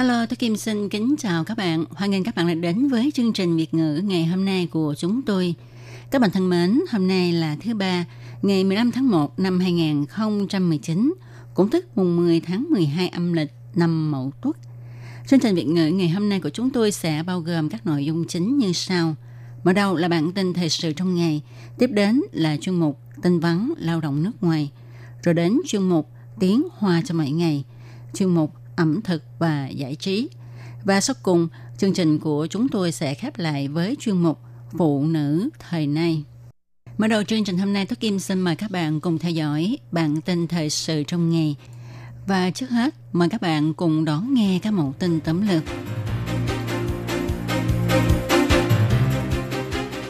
Hello, tôi Kim xin kính chào các bạn. Hoan nghênh các bạn đã đến với chương trình Việt ngữ ngày hôm nay của chúng tôi. Các bạn thân mến, hôm nay là thứ ba, ngày 15 tháng 1 năm 2019, cũng tức mùng 10 tháng 12 âm lịch năm Mậu Tuất. Chương trình Việt ngữ ngày hôm nay của chúng tôi sẽ bao gồm các nội dung chính như sau. Mở đầu là bản tin thời sự trong ngày, tiếp đến là chuyên mục tin vắn lao động nước ngoài, rồi đến chuyên mục tiếng hoa cho mỗi ngày, chuyên mục ẩm thực và giải trí. Và sau cùng, chương trình của chúng tôi sẽ khép lại với chuyên mục Phụ nữ thời nay. Mở đầu chương trình hôm nay, Tôi Kim xin mời các bạn cùng theo dõi bản tin thời sự trong ngày. Và trước hết, mời các bạn cùng đón nghe các mẫu tin tấm lược.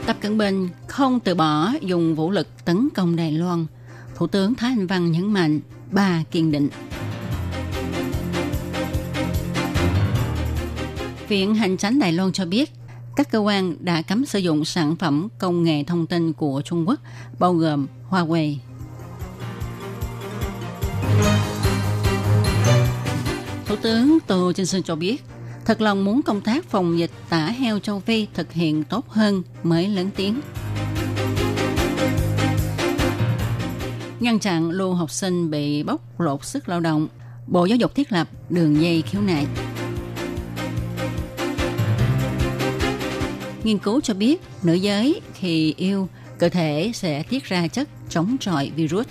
Tập Cận Bình không từ bỏ dùng vũ lực tấn công Đài Loan. Thủ tướng Thái Anh Văn nhấn mạnh ba kiên định. Viện Hành tránh Đài Loan cho biết, các cơ quan đã cấm sử dụng sản phẩm công nghệ thông tin của Trung Quốc, bao gồm Huawei. Thủ tướng Tô Trinh Sơn cho biết, thật lòng muốn công tác phòng dịch tả heo châu Phi thực hiện tốt hơn mới lớn tiếng. Ngăn chặn lưu học sinh bị bóc lột sức lao động, Bộ Giáo dục thiết lập đường dây khiếu nại. Nghiên cứu cho biết, nữ giới khi yêu, cơ thể sẽ tiết ra chất chống chọi virus.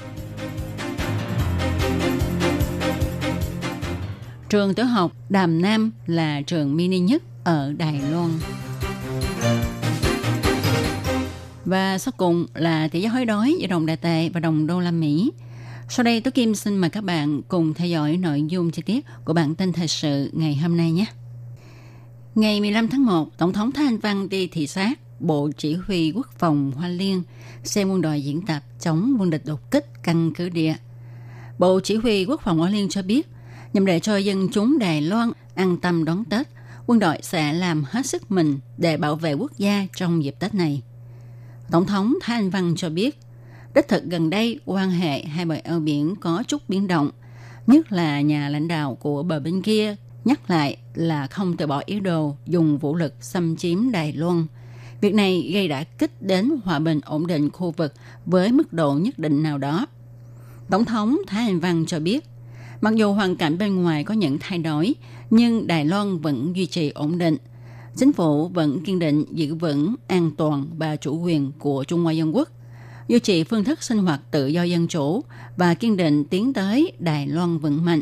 Trường tiểu học Đàm Nam là trường mini nhất ở Đài Loan. Và sau cùng là tỷ giá hối đoái giữa đồng đại tệ và đồng đô la Mỹ. Sau đây, Tố Kim xin mời các bạn cùng theo dõi nội dung chi tiết của bản tin thời sự ngày hôm nay nhé. Ngày 15 tháng 1, Tổng thống Thái Anh Văn đi thị sát Bộ Chỉ huy Quốc phòng Hoa Liên xem quân đội diễn tập chống quân địch đột kích căn cứ địa. Bộ Chỉ huy Quốc phòng Hoa Liên cho biết, nhằm để cho dân chúng Đài Loan an tâm đón Tết, quân đội sẽ làm hết sức mình để bảo vệ quốc gia trong dịp Tết này. Tổng thống Thái Anh Văn cho biết, đích thực gần đây quan hệ hai bờ eo biển có chút biến động, nhất là nhà lãnh đạo của bờ bên kia nhắc lại là không từ bỏ ý đồ dùng vũ lực xâm chiếm Đài Loan. Việc này gây đã kích đến hòa bình ổn định khu vực với mức độ nhất định nào đó. Tổng thống Thái Anh Văn cho biết, mặc dù hoàn cảnh bên ngoài có những thay đổi, nhưng Đài Loan vẫn duy trì ổn định. Chính phủ vẫn kiên định giữ vững an toàn và chủ quyền của Trung Hoa Dân Quốc, duy trì phương thức sinh hoạt tự do dân chủ và kiên định tiến tới Đài Loan vững mạnh.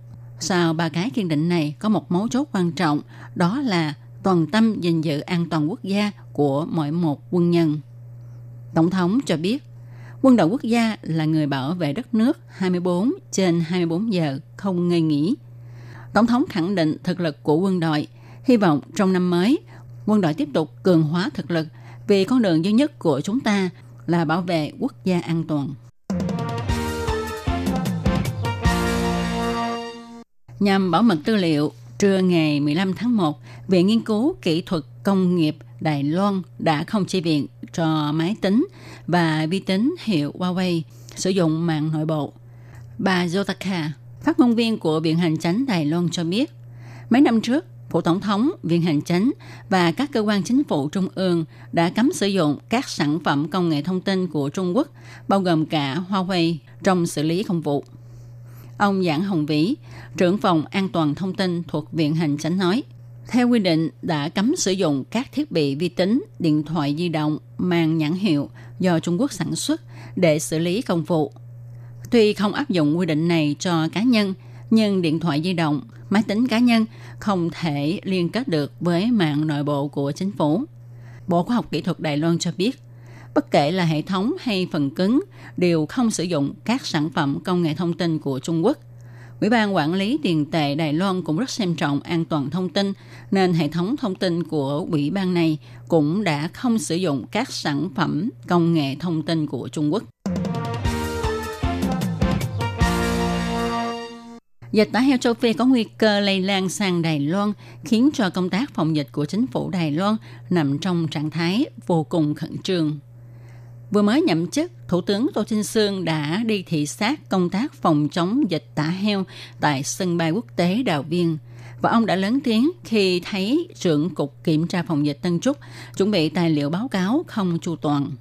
Sau ba cái kiên định này có một mấu chốt quan trọng, đó là toàn tâm gìn giữ an toàn quốc gia của mỗi một quân nhân. Tổng thống cho biết, quân đội quốc gia là người bảo vệ đất nước 24 trên 24 giờ không ngơi nghỉ. Tổng thống khẳng định thực lực của quân đội, hy vọng trong năm mới, quân đội tiếp tục cường hóa thực lực vì con đường duy nhất của chúng ta là bảo vệ quốc gia an toàn. Nhằm bảo mật tư liệu, trưa ngày 15 tháng 1, Viện Nghiên cứu Kỹ thuật Công nghiệp Đài Loan đã không chi viện cho máy tính và vi tính hiệu Huawei sử dụng mạng nội bộ. Bà Yotaka, phát ngôn viên của Viện Hành chánh Đài Loan cho biết, mấy năm trước, Phủ Tổng thống, Viện Hành chánh và các cơ quan chính phủ trung ương đã cấm sử dụng các sản phẩm công nghệ thông tin của Trung Quốc, bao gồm cả Huawei, trong xử lý công vụ. Ông Giảng Hồng Vĩ, trưởng phòng an toàn thông tin thuộc Viện Hành Chánh nói, theo quy định đã cấm sử dụng các thiết bị vi tính, điện thoại di động mang nhãn hiệu do Trung Quốc sản xuất để xử lý công vụ. Tuy không áp dụng quy định này cho cá nhân, nhưng điện thoại di động, máy tính cá nhân không thể liên kết được với mạng nội bộ của chính phủ. Bộ Khoa học Kỹ thuật Đài Loan cho biết, bất kể là hệ thống hay phần cứng đều không sử dụng các sản phẩm công nghệ thông tin của Trung Quốc. Ủy ban quản lý tiền tệ Đài Loan cũng rất xem trọng an toàn thông tin, nên hệ thống thông tin của ủy ban này cũng đã không sử dụng các sản phẩm công nghệ thông tin của Trung Quốc. Dịch tả heo châu Phi có nguy cơ lây lan sang Đài Loan, khiến cho công tác phòng dịch của chính phủ Đài Loan nằm trong trạng thái vô cùng khẩn trương. Vừa mới nhậm chức, Thủ tướng Tô Trinh Sương đã đi thị sát công tác phòng chống dịch tả heo tại sân bay quốc tế Đào Viên. Và ông đã lớn tiếng khi thấy trưởng cục kiểm tra phòng dịch Tân Trúc chuẩn bị tài liệu báo cáo không chu toàn.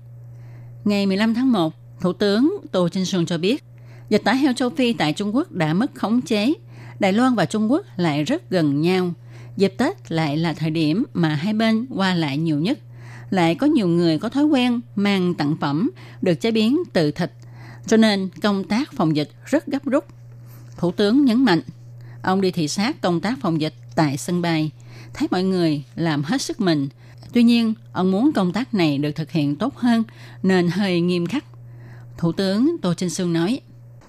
Ngày 15 tháng 1, Thủ tướng Tô Trinh Sương cho biết, dịch tả heo châu Phi tại Trung Quốc đã mất khống chế. Đài Loan và Trung Quốc lại rất gần nhau. Dịp Tết lại là thời điểm mà hai bên qua lại nhiều nhất lại có nhiều người có thói quen mang tặng phẩm được chế biến từ thịt, cho nên công tác phòng dịch rất gấp rút. Thủ tướng nhấn mạnh, ông đi thị sát công tác phòng dịch tại sân bay, thấy mọi người làm hết sức mình. Tuy nhiên, ông muốn công tác này được thực hiện tốt hơn nên hơi nghiêm khắc. Thủ tướng Tô Trinh Sương nói,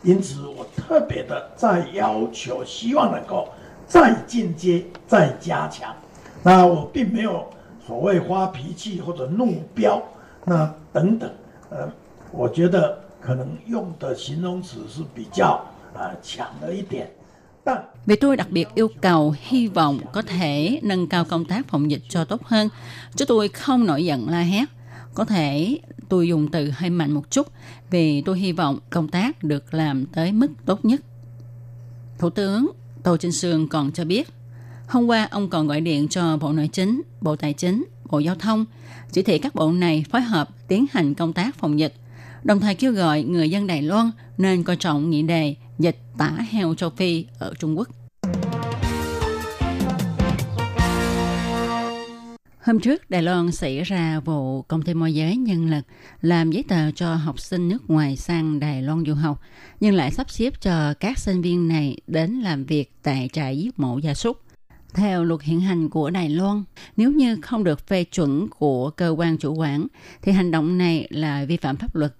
因此，我特别的在要求，希望能够再进阶、再加强。那我并没有 所谓发脾气或者怒飙，那等等，呃，我觉得可能用的形容词是比较啊强了一点。但 Vì tôi đặc biệt yêu cầu, hy vọng có thể nâng cao công tác phòng dịch cho tốt hơn. Chứ tôi không nổi giận la hét. Có thể tôi dùng từ hơi mạnh một chút vì tôi hy vọng công tác được làm tới mức tốt nhất. Thủ tướng Tô Trinh Sương còn cho biết Hôm qua, ông còn gọi điện cho Bộ Nội chính, Bộ Tài chính, Bộ Giao thông, chỉ thị các bộ này phối hợp tiến hành công tác phòng dịch, đồng thời kêu gọi người dân Đài Loan nên coi trọng nghị đề dịch tả heo châu Phi ở Trung Quốc. Hôm trước, Đài Loan xảy ra vụ công ty môi giới nhân lực làm giấy tờ cho học sinh nước ngoài sang Đài Loan du học, nhưng lại sắp xếp cho các sinh viên này đến làm việc tại trại giết mổ gia súc. Theo luật hiện hành của Đài Loan, nếu như không được phê chuẩn của cơ quan chủ quản, thì hành động này là vi phạm pháp luật.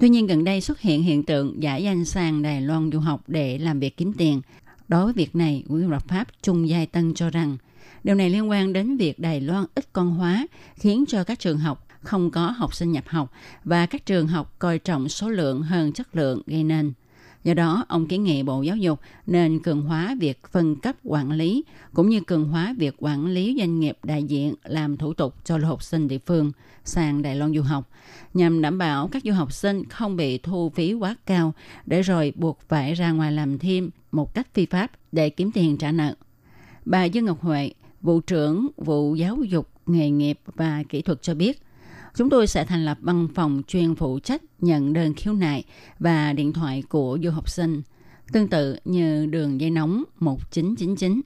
Tuy nhiên gần đây xuất hiện hiện tượng giả danh sang Đài Loan du học để làm việc kiếm tiền. Đối với việc này, Quỹ luật pháp Trung Giai Tân cho rằng điều này liên quan đến việc Đài Loan ít con hóa, khiến cho các trường học không có học sinh nhập học và các trường học coi trọng số lượng hơn chất lượng gây nên. Do đó, ông kiến nghị Bộ Giáo dục nên cường hóa việc phân cấp quản lý, cũng như cường hóa việc quản lý doanh nghiệp đại diện làm thủ tục cho du học sinh địa phương sang Đài Loan du học, nhằm đảm bảo các du học sinh không bị thu phí quá cao để rồi buộc phải ra ngoài làm thêm một cách phi pháp để kiếm tiền trả nợ. Bà Dương Ngọc Huệ, vụ trưởng vụ giáo dục, nghề nghiệp và kỹ thuật cho biết, Chúng tôi sẽ thành lập văn phòng chuyên phụ trách nhận đơn khiếu nại và điện thoại của du học sinh, tương tự như đường dây nóng 1999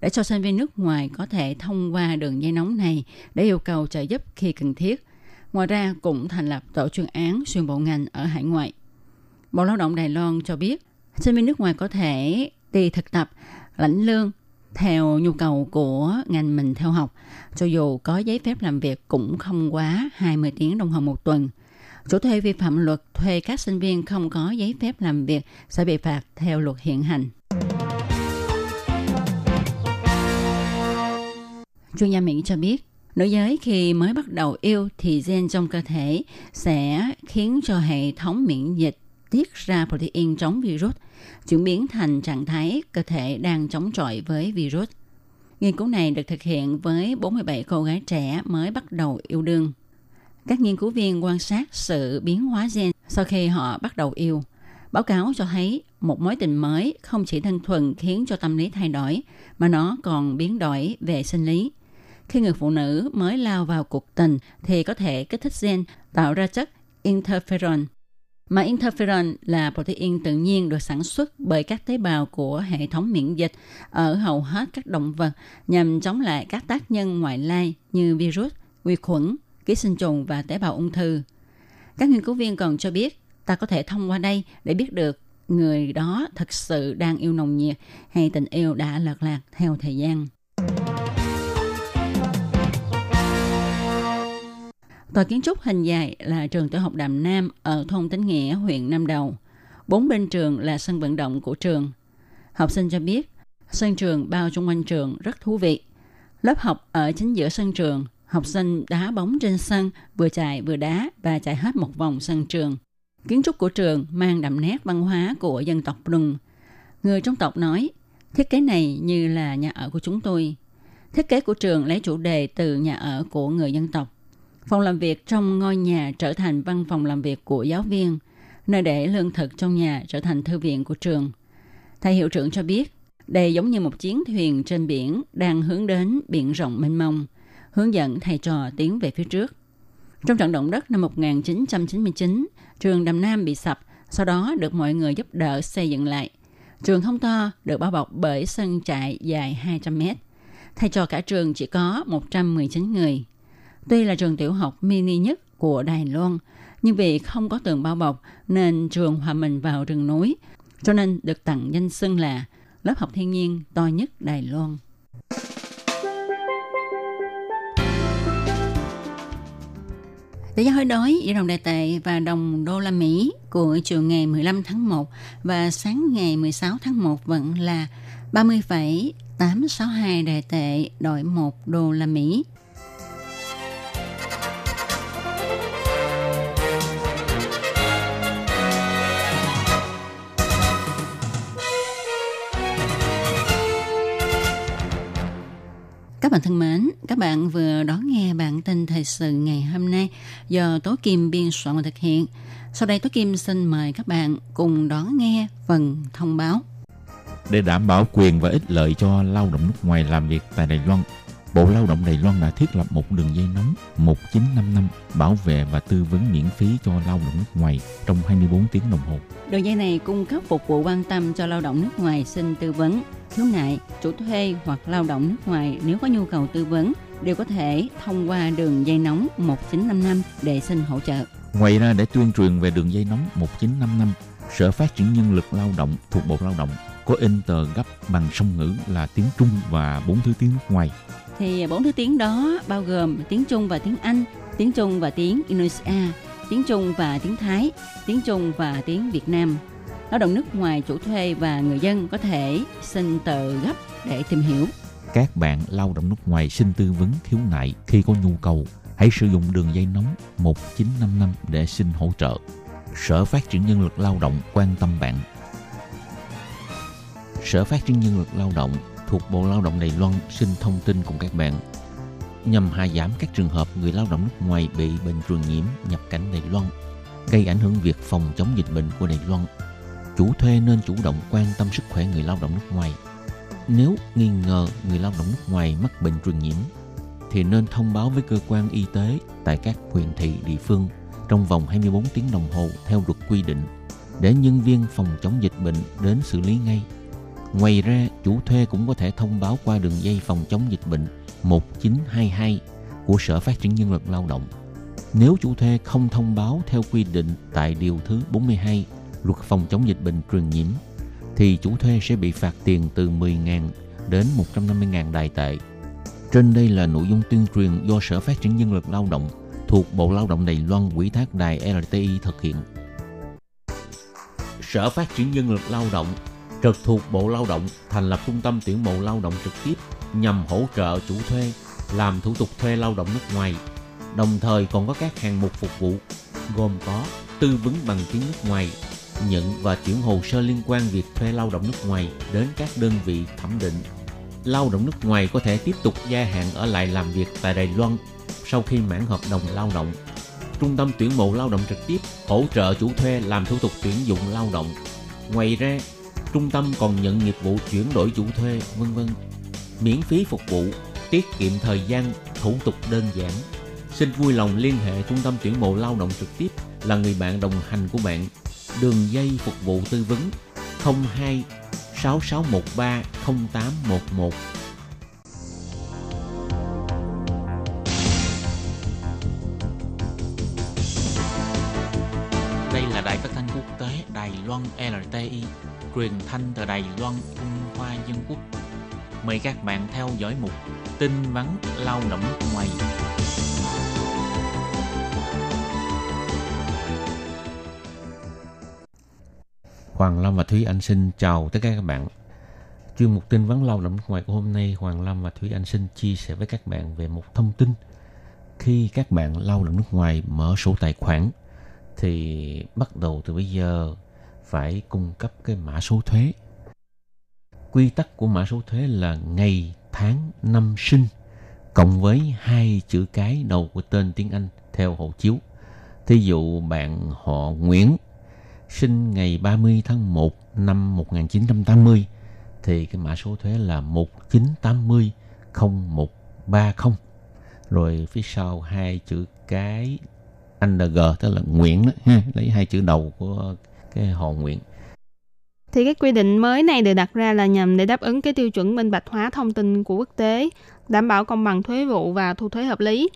để cho sinh viên nước ngoài có thể thông qua đường dây nóng này để yêu cầu trợ giúp khi cần thiết. Ngoài ra cũng thành lập tổ chuyên án xuyên bộ ngành ở hải ngoại. Bộ Lao động Đài Loan cho biết sinh viên nước ngoài có thể đi thực tập, lãnh lương theo nhu cầu của ngành mình theo học, cho dù có giấy phép làm việc cũng không quá 20 tiếng đồng hồ một tuần. Chủ thuê vi phạm luật thuê các sinh viên không có giấy phép làm việc sẽ bị phạt theo luật hiện hành. Chuyên gia Mỹ cho biết, nữ giới khi mới bắt đầu yêu thì gen trong cơ thể sẽ khiến cho hệ thống miễn dịch tiết ra protein chống virus chuyển biến thành trạng thái cơ thể đang chống chọi với virus. Nghiên cứu này được thực hiện với 47 cô gái trẻ mới bắt đầu yêu đương. Các nghiên cứu viên quan sát sự biến hóa gen sau khi họ bắt đầu yêu. Báo cáo cho thấy một mối tình mới không chỉ đơn thuần khiến cho tâm lý thay đổi, mà nó còn biến đổi về sinh lý. Khi người phụ nữ mới lao vào cuộc tình thì có thể kích thích gen tạo ra chất interferon mà interferon là protein tự nhiên được sản xuất bởi các tế bào của hệ thống miễn dịch ở hầu hết các động vật nhằm chống lại các tác nhân ngoại lai như virus, vi khuẩn, ký sinh trùng và tế bào ung thư. Các nghiên cứu viên còn cho biết ta có thể thông qua đây để biết được người đó thực sự đang yêu nồng nhiệt hay tình yêu đã lật lạc theo thời gian. Tòa kiến trúc hình dài là trường tiểu học Đàm Nam ở thôn Tính Nghĩa, huyện Nam Đầu. Bốn bên trường là sân vận động của trường. Học sinh cho biết, sân trường bao chung quanh trường rất thú vị. Lớp học ở chính giữa sân trường, học sinh đá bóng trên sân, vừa chạy vừa đá và chạy hết một vòng sân trường. Kiến trúc của trường mang đậm nét văn hóa của dân tộc Brung. Người trong tộc nói, thiết kế này như là nhà ở của chúng tôi. Thiết kế của trường lấy chủ đề từ nhà ở của người dân tộc. Phòng làm việc trong ngôi nhà trở thành văn phòng làm việc của giáo viên, nơi để lương thực trong nhà trở thành thư viện của trường. Thầy hiệu trưởng cho biết, đây giống như một chiến thuyền trên biển đang hướng đến biển rộng mênh mông, hướng dẫn thầy trò tiến về phía trước. Trong trận động đất năm 1999, trường Đàm Nam bị sập, sau đó được mọi người giúp đỡ xây dựng lại. Trường không to, được bao bọc bởi sân trại dài 200 mét. Thầy trò cả trường chỉ có 119 người. Tuy là trường tiểu học mini nhất của Đài Loan, nhưng vì không có tường bao bọc nên trường hòa mình vào rừng núi, cho nên được tặng danh xưng là lớp học thiên nhiên to nhất Đài Loan. Tỷ giá hối đói giữa đồng đại tệ và đồng đô la Mỹ của chiều ngày 15 tháng 1 và sáng ngày 16 tháng 1 vẫn là 30,862 đại tệ đổi 1 đô la Mỹ. Bạn thân mến, các bạn vừa đón nghe bản tin thời sự ngày hôm nay do Tố Kim biên soạn và thực hiện. Sau đây Tố Kim xin mời các bạn cùng đón nghe phần thông báo. Để đảm bảo quyền và ích lợi cho lao động nước ngoài làm việc tại Đài Loan, Bộ Lao động Đài Loan đã thiết lập một đường dây nóng 1955 bảo vệ và tư vấn miễn phí cho lao động nước ngoài trong 24 tiếng đồng hồ. Đường dây này cung cấp phục vụ quan tâm cho lao động nước ngoài xin tư vấn, khiếu nại, chủ thuê hoặc lao động nước ngoài nếu có nhu cầu tư vấn đều có thể thông qua đường dây nóng 1955 để xin hỗ trợ. Ngoài ra để tuyên truyền về đường dây nóng 1955, Sở Phát triển Nhân lực Lao động thuộc Bộ Lao động có in tờ gấp bằng song ngữ là tiếng Trung và bốn thứ tiếng nước ngoài. Thì bốn thứ tiếng đó bao gồm tiếng Trung và tiếng Anh, tiếng Trung và tiếng Indonesia, tiếng Trung và tiếng Thái, tiếng Trung và tiếng Việt Nam. Lao động nước ngoài chủ thuê và người dân có thể xin tờ gấp để tìm hiểu. Các bạn lao động nước ngoài xin tư vấn khiếu nại khi có nhu cầu, hãy sử dụng đường dây nóng 1955 để xin hỗ trợ. Sở Phát triển Nhân lực Lao động quan tâm bạn. Sở Phát triển Nhân lực Lao động thuộc Bộ Lao động Đài Loan xin thông tin cùng các bạn nhằm hạ giảm các trường hợp người lao động nước ngoài bị bệnh truyền nhiễm nhập cảnh Đài Loan, gây ảnh hưởng việc phòng chống dịch bệnh của Đài Loan. Chủ thuê nên chủ động quan tâm sức khỏe người lao động nước ngoài. Nếu nghi ngờ người lao động nước ngoài mắc bệnh truyền nhiễm, thì nên thông báo với cơ quan y tế tại các huyện thị địa phương trong vòng 24 tiếng đồng hồ theo luật quy định để nhân viên phòng chống dịch bệnh đến xử lý ngay. Ngoài ra, chủ thuê cũng có thể thông báo qua đường dây phòng chống dịch bệnh 1922 của Sở Phát triển Nhân lực Lao động. Nếu chủ thuê không thông báo theo quy định tại Điều thứ 42 Luật phòng chống dịch bệnh truyền nhiễm, thì chủ thuê sẽ bị phạt tiền từ 10.000 đến 150.000 đài tệ. Trên đây là nội dung tuyên truyền do Sở Phát triển Nhân lực Lao động thuộc Bộ Lao động Đài Loan quỹ thác đài LTI thực hiện. Sở Phát triển Nhân lực Lao động trực thuộc Bộ Lao động thành lập trung tâm tuyển mộ lao động trực tiếp nhằm hỗ trợ chủ thuê làm thủ tục thuê lao động nước ngoài. Đồng thời còn có các hạng mục phục vụ gồm có tư vấn bằng tiếng nước ngoài, nhận và chuyển hồ sơ liên quan việc thuê lao động nước ngoài đến các đơn vị thẩm định. Lao động nước ngoài có thể tiếp tục gia hạn ở lại làm việc tại Đài Loan sau khi mãn hợp đồng lao động. Trung tâm tuyển mộ lao động trực tiếp hỗ trợ chủ thuê làm thủ tục tuyển dụng lao động. Ngoài ra, trung tâm còn nhận nghiệp vụ chuyển đổi chủ thuê, vân vân. Miễn phí phục vụ, tiết kiệm thời gian, thủ tục đơn giản. Xin vui lòng liên hệ trung tâm tuyển mộ lao động trực tiếp là người bạn đồng hành của bạn. Đường dây phục vụ tư vấn 02 6613 0811 Đây là đài phát thanh quốc tế Đài Loan LTI, truyền thanh từ Đài Loan, Trung Hoa Dân Quốc. Mời các bạn theo dõi mục tin vắn lao động nước ngoài. Hoàng Lâm và Thúy Anh xin chào tất cả các bạn. Chuyên mục tin vắn lao động nước ngoài của hôm nay, Hoàng Lâm và Thúy Anh xin chia sẻ với các bạn về một thông tin. Khi các bạn lao động nước ngoài mở sổ tài khoản thì bắt đầu từ bây giờ phải cung cấp cái mã số thuế. Quy tắc của mã số thuế là ngày, tháng, năm sinh cộng với hai chữ cái đầu của tên tiếng Anh theo hộ chiếu. Thí dụ bạn họ Nguyễn sinh ngày 30 tháng 1 năm 1980 thì cái mã số thuế là 1980 0130. Rồi phía sau hai chữ cái NG tức là Nguyễn đó, ha, lấy hai chữ đầu của cái họ Nguyễn. Thì cái quy định mới này được đặt ra là nhằm để đáp ứng cái tiêu chuẩn minh bạch hóa thông tin của quốc tế, đảm bảo công bằng thuế vụ và thu thuế hợp lý.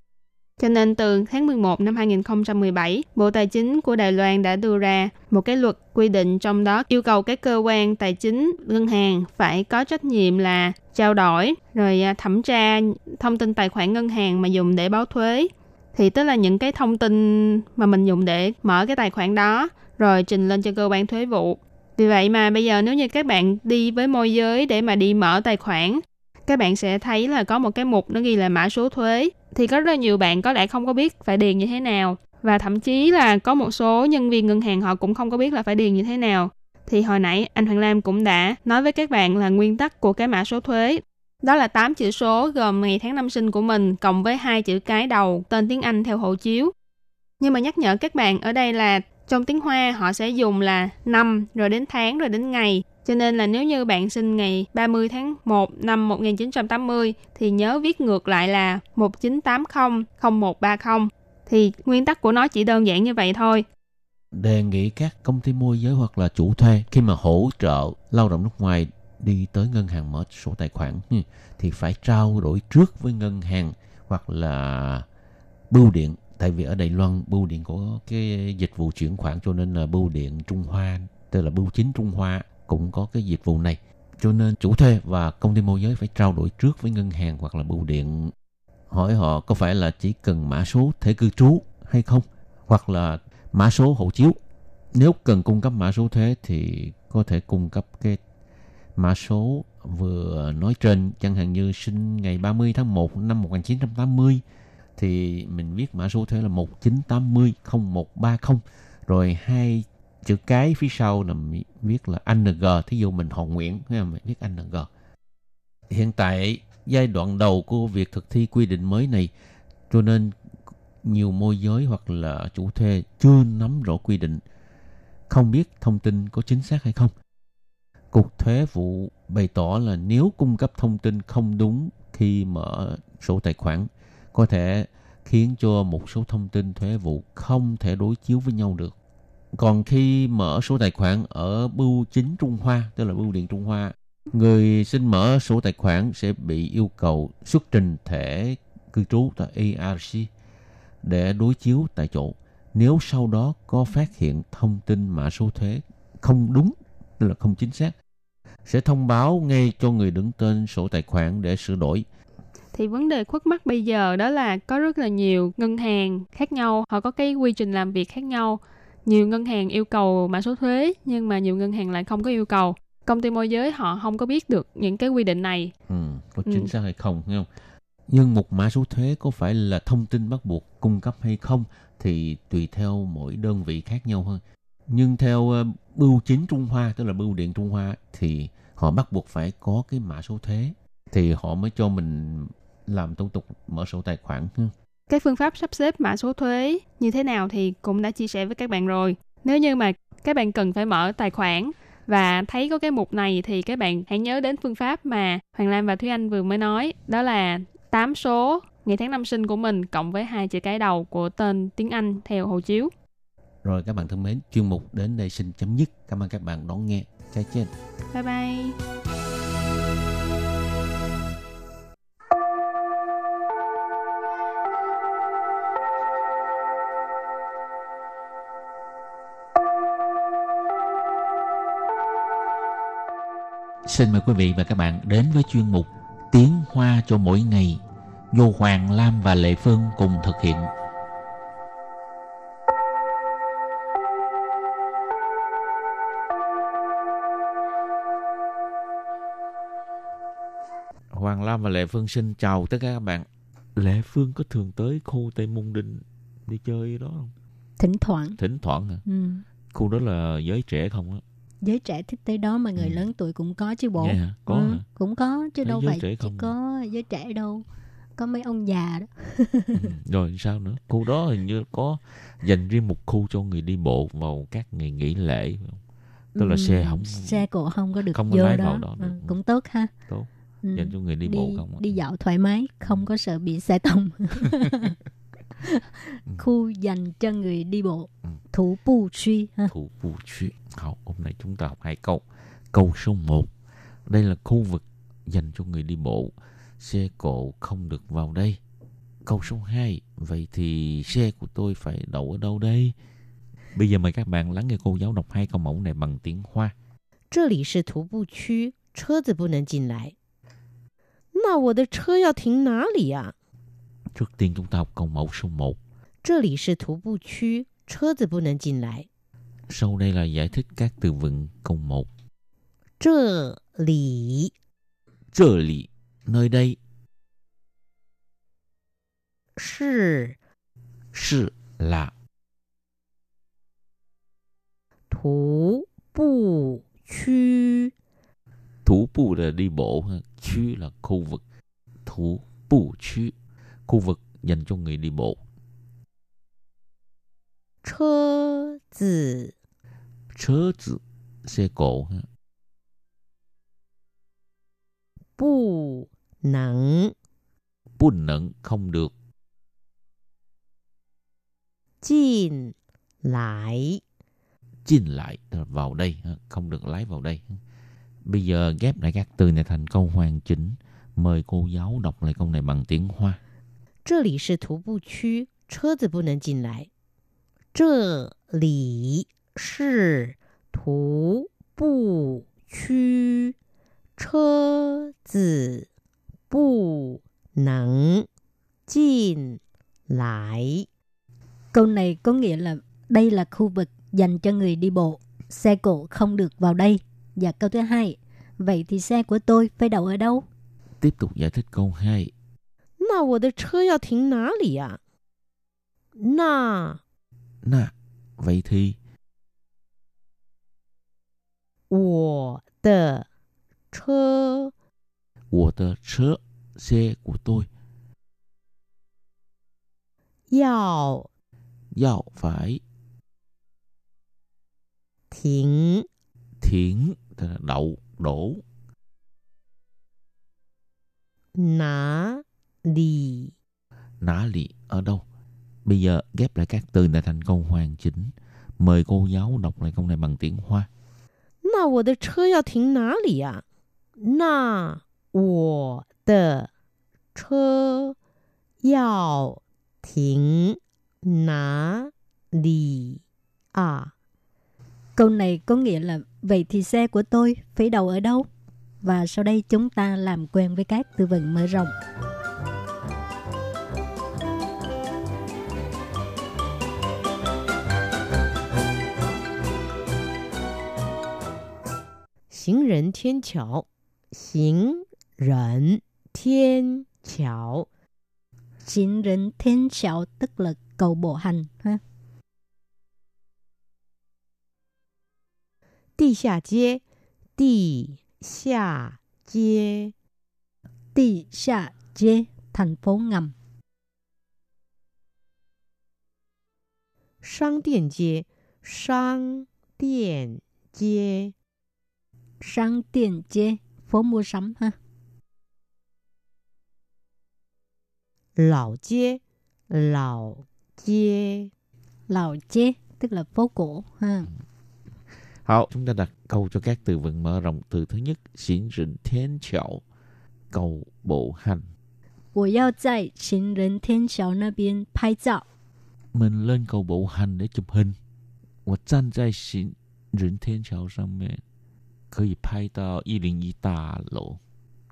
Cho nên từ tháng 11 năm 2017, Bộ Tài chính của Đài Loan đã đưa ra một cái luật quy định trong đó yêu cầu cái cơ quan tài chính ngân hàng phải có trách nhiệm là trao đổi rồi à, thẩm tra thông tin tài khoản ngân hàng mà dùng để báo thuế. Thì tức là những cái thông tin mà mình dùng để mở cái tài khoản đó rồi trình lên cho cơ quan thuế vụ. Vì vậy mà bây giờ nếu như các bạn đi với môi giới để mà đi mở tài khoản, các bạn sẽ thấy là có một cái mục nó ghi là mã số thuế. Thì có rất nhiều bạn có lẽ không có biết phải điền như thế nào. Và thậm chí là có một số nhân viên ngân hàng họ cũng không có biết là phải điền như thế nào. Thì hồi nãy anh Hoàng Lam cũng đã nói với các bạn là nguyên tắc của cái mã số thuế. Đó là 8 chữ số gồm ngày tháng năm sinh của mình cộng với hai chữ cái đầu, tên tiếng Anh theo hộ chiếu. Nhưng mà nhắc nhở các bạn ở đây là trong tiếng Hoa, họ sẽ dùng là năm, rồi đến tháng, rồi đến ngày cho nên là nếu như bạn sinh ngày 30 tháng 1 năm 1980 thì nhớ viết ngược lại là 1980 0130 thì nguyên tắc của nó chỉ đơn giản như vậy thôi. Đề nghị các công ty môi giới hoặc là chủ thuê khi mà hỗ trợ lao động nước ngoài đi tới ngân hàng mở sổ tài khoản ừ, thì phải trao đổi trước với ngân hàng hoặc là bưu điện tại vì ở Đài Loan, bưu điện có cái dịch vụ chuyển khoản cho nên là bưu điện Trung Hoa, tức là bưu chính Trung Hoa cũng có cái dịch vụ này. Cho nên chủ thuê và công ty môi giới phải trao đổi trước với ngân hàng hoặc là bưu điện, hỏi họ có phải là chỉ cần mã số thẻ cư trú hay không, hoặc là mã số hộ chiếu. Nếu cần cung cấp mã số thuế thì có thể cung cấp cái mã số vừa nói trên, chẳng hạn như sinh ngày 30 tháng 1 năm 1980 thì mình viết mã số thuế là 1980 0130 rồi hai chữ cái phía sau là viết là ANG thí dụ mình họ Nguyễn mình viết ANG hiện tại, giai đoạn đầu của việc thực thi quy định mới này, cho nên nhiều môi giới hoặc là chủ thuê chưa nắm rõ quy định, không biết thông tin có chính xác hay không. Cục thuế vụ bày tỏ là nếu cung cấp thông tin không đúng khi mở sổ tài khoản có thể khiến cho một số thông tin thuế vụ không thể đối chiếu với nhau được còn khi mở số tài khoản ở bưu chính Trung Hoa, tức là bưu điện Trung Hoa, người xin mở số tài khoản sẽ bị yêu cầu xuất trình thẻ cư trú tại ARC để đối chiếu tại chỗ. Nếu sau đó có phát hiện thông tin mã số thuế không đúng, tức là không chính xác, sẽ thông báo ngay cho người đứng tên sổ tài khoản để sửa đổi. Thì vấn đề khuất mắt bây giờ đó là có rất là nhiều ngân hàng khác nhau, họ có cái quy trình làm việc khác nhau. Nhiều ngân hàng yêu cầu mã số thuế nhưng mà nhiều ngân hàng lại không có yêu cầu. Công ty môi giới họ không có biết được những cái quy định này. Ừ, có chính ừ. xác hay không nghe không? Nhưng một mã số thuế có phải là thông tin bắt buộc cung cấp hay không thì tùy theo mỗi đơn vị khác nhau hơn. Nhưng theo uh, bưu chính Trung Hoa tức là bưu điện Trung Hoa thì họ bắt buộc phải có cái mã số thuế. Thì họ mới cho mình làm thủ tục mở sổ tài khoản cái phương pháp sắp xếp mã số thuế như thế nào thì cũng đã chia sẻ với các bạn rồi. Nếu như mà các bạn cần phải mở tài khoản và thấy có cái mục này thì các bạn hãy nhớ đến phương pháp mà Hoàng Lam và Thúy Anh vừa mới nói, đó là 8 số ngày tháng năm sinh của mình cộng với hai chữ cái đầu của tên tiếng Anh theo hộ chiếu. Rồi các bạn thân mến, chuyên mục đến đây xin chấm dứt. Cảm ơn các bạn đón nghe. Chào trên. Bye bye. Xin mời quý vị và các bạn đến với chuyên mục Tiếng Hoa cho mỗi ngày do Hoàng Lam và Lệ Phương cùng thực hiện. Hoàng Lam và Lệ Phương xin chào tất cả các bạn. Lệ Phương có thường tới khu Tây Môn Đinh đi chơi đó không? thỉnh thoảng Thỉnh thoảng hả? ừ. Khu đó là giới trẻ không á? Giới trẻ thích tới đó mà người Ừ. lớn tuổi cũng có chứ bộ hả? Có ừ, hả? cũng có chứ Thấy đâu phải chỉ không? có giới trẻ đâu có mấy ông già đó Ừ, Rồi sao nữa? Khu đó hình như có dành riêng một khu cho người đi bộ vào các ngày nghỉ lễ. Tức là Ừ, xe không xe cổ không có được không có vô lái đó, vào đó Ừ, được. cũng tốt ha Tốt. Ừ. dành cho người đi, đi bộ không. đi dạo thoải mái không có sợ bị xe tông khu dành cho người đi bộ Ừ. thủ bù truy ha Thủ vụ chuyện. Học hôm nay chúng ta học hai câu. Câu số 1. Đây là khu vực dành cho người đi bộ. Xe cộ không được vào đây. Câu số 2. Vậy thì xe của tôi phải đậu ở đâu đây? Bây giờ mời các bạn lắng nghe cô giáo đọc hai câu mẫu này bằng tiếng Hoa. 这里是徒步区，车子不能进来。那我的车要停哪里呀、 Trước tiên chúng ta học câu mẫu số 1. 这里是徒步区，车子不能进来。 Sau đây là giải thích các từ vựng câu 1. 这里 Trợ lý, nơi đây, 是 sự là 徒步区， thủ bu là đi bộ, ha.区là khu vực. Thủ bu区, khu vực dành cho người đi bộ. Chơ tử Chơ tử, xe cổ. Bù nắng Bù nắng, không được. Jin lại Jin lại, vào đây, không được lái vào đây. Bây giờ ghép lại các từ này thành câu hoàn chỉnh. Mời cô giáo đọc lại câu này bằng tiếng Hoa. 这里是徒步区，车子不能进来。这里是徒步区，车子不能进来。 câu này có nghĩa là đây là khu vực dành cho người đi bộ xe cộ không được vào đây và câu thứ hai vậy thì xe của tôi phải đậu ở đâu Tiếp tục giải thích câu 2. 那我的车要停哪里呀、那 Nà, vậy thì 我的车 của tờ车, xe của tôi. 要 Dạo phải 停 thiển, tức là đậu, đổ. 哪 đi, nã lì ở đâu? Bây giờ ghép lại các từ để thành câu hoàn chỉnh. Mời cô giáo đọc lại câu này bằng tiếng hoa. Na wo de chơ yao ting nã lì à? Na wo de chơ yao ting nã lì à? Câu này có nghĩa là vậy thì xe của tôi phải đậu ở đâu? Và sau đây chúng ta làm quen với các từ vựng mở rộng. 行人天桥，行人天桥， Chính rỉnh thiên chào tức là cầu bộ hành ha. 地下街，地下街， Tì xạ chế thành phố ngầm 商店街，商店街， Sang tiền chế phố mua sắm ha. 老街，老街， Lào chế tức là phố cổ ha. Hảo, chúng ta đặt câu cho các từ vựng mở rộng. Từ thứ nhất, xỉn rỉnh thiên chảo, cầu bộ hành. 我要在行人天桥那边拍照。 Mình lên cầu bộ hành để chụp hình. 我站在行人天桥上面， 可以拍到一零一大楼，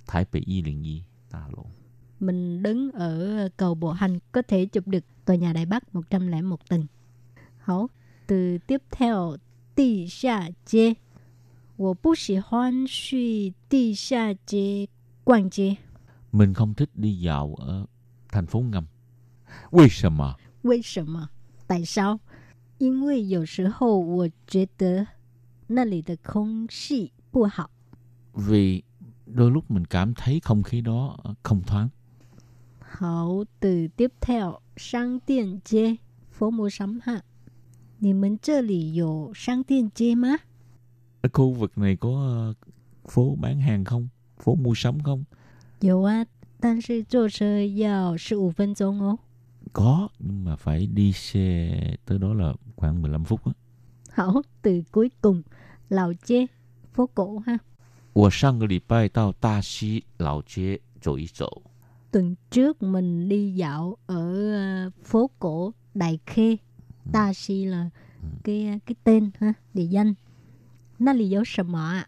台北一零一大楼。 Mình đứng ở cầu bộ hành có thể chụp được tòa nhà Đài Bắc 101 tầng. Hảo, từ tiếp theo, địa hạ街. 我不喜欢去地下街逛街。 Mình không thích đi dạo ở thành phố ngầm. Vì sao mà? 为什么？tại sao？因为有时候我觉得 那里的空气不好。 Vì đôi lúc mình cảm thấy không khí đó không thoáng. 好，từ tiếp theo，商店街，phố mua sắm ha。你们这里有商店街吗？ Ở khu vực này có ờ, phố bán hàng không? Phố mua sắm không? 有啊，但是坐车要十五分钟哦。 Có, nhưng mà phải đi xe tới đó là khoảng 15 phút á. Hảo, từ cuối cùng, Lào Chê, phố cổ ha. 我上个礼拜到大溪老街走一走， Tuần trước mình đi dạo ở ờ, phố cổ Đại Khê. Ta Si là cái cái tên ha, địa danh. Nó là dấu什么ạ?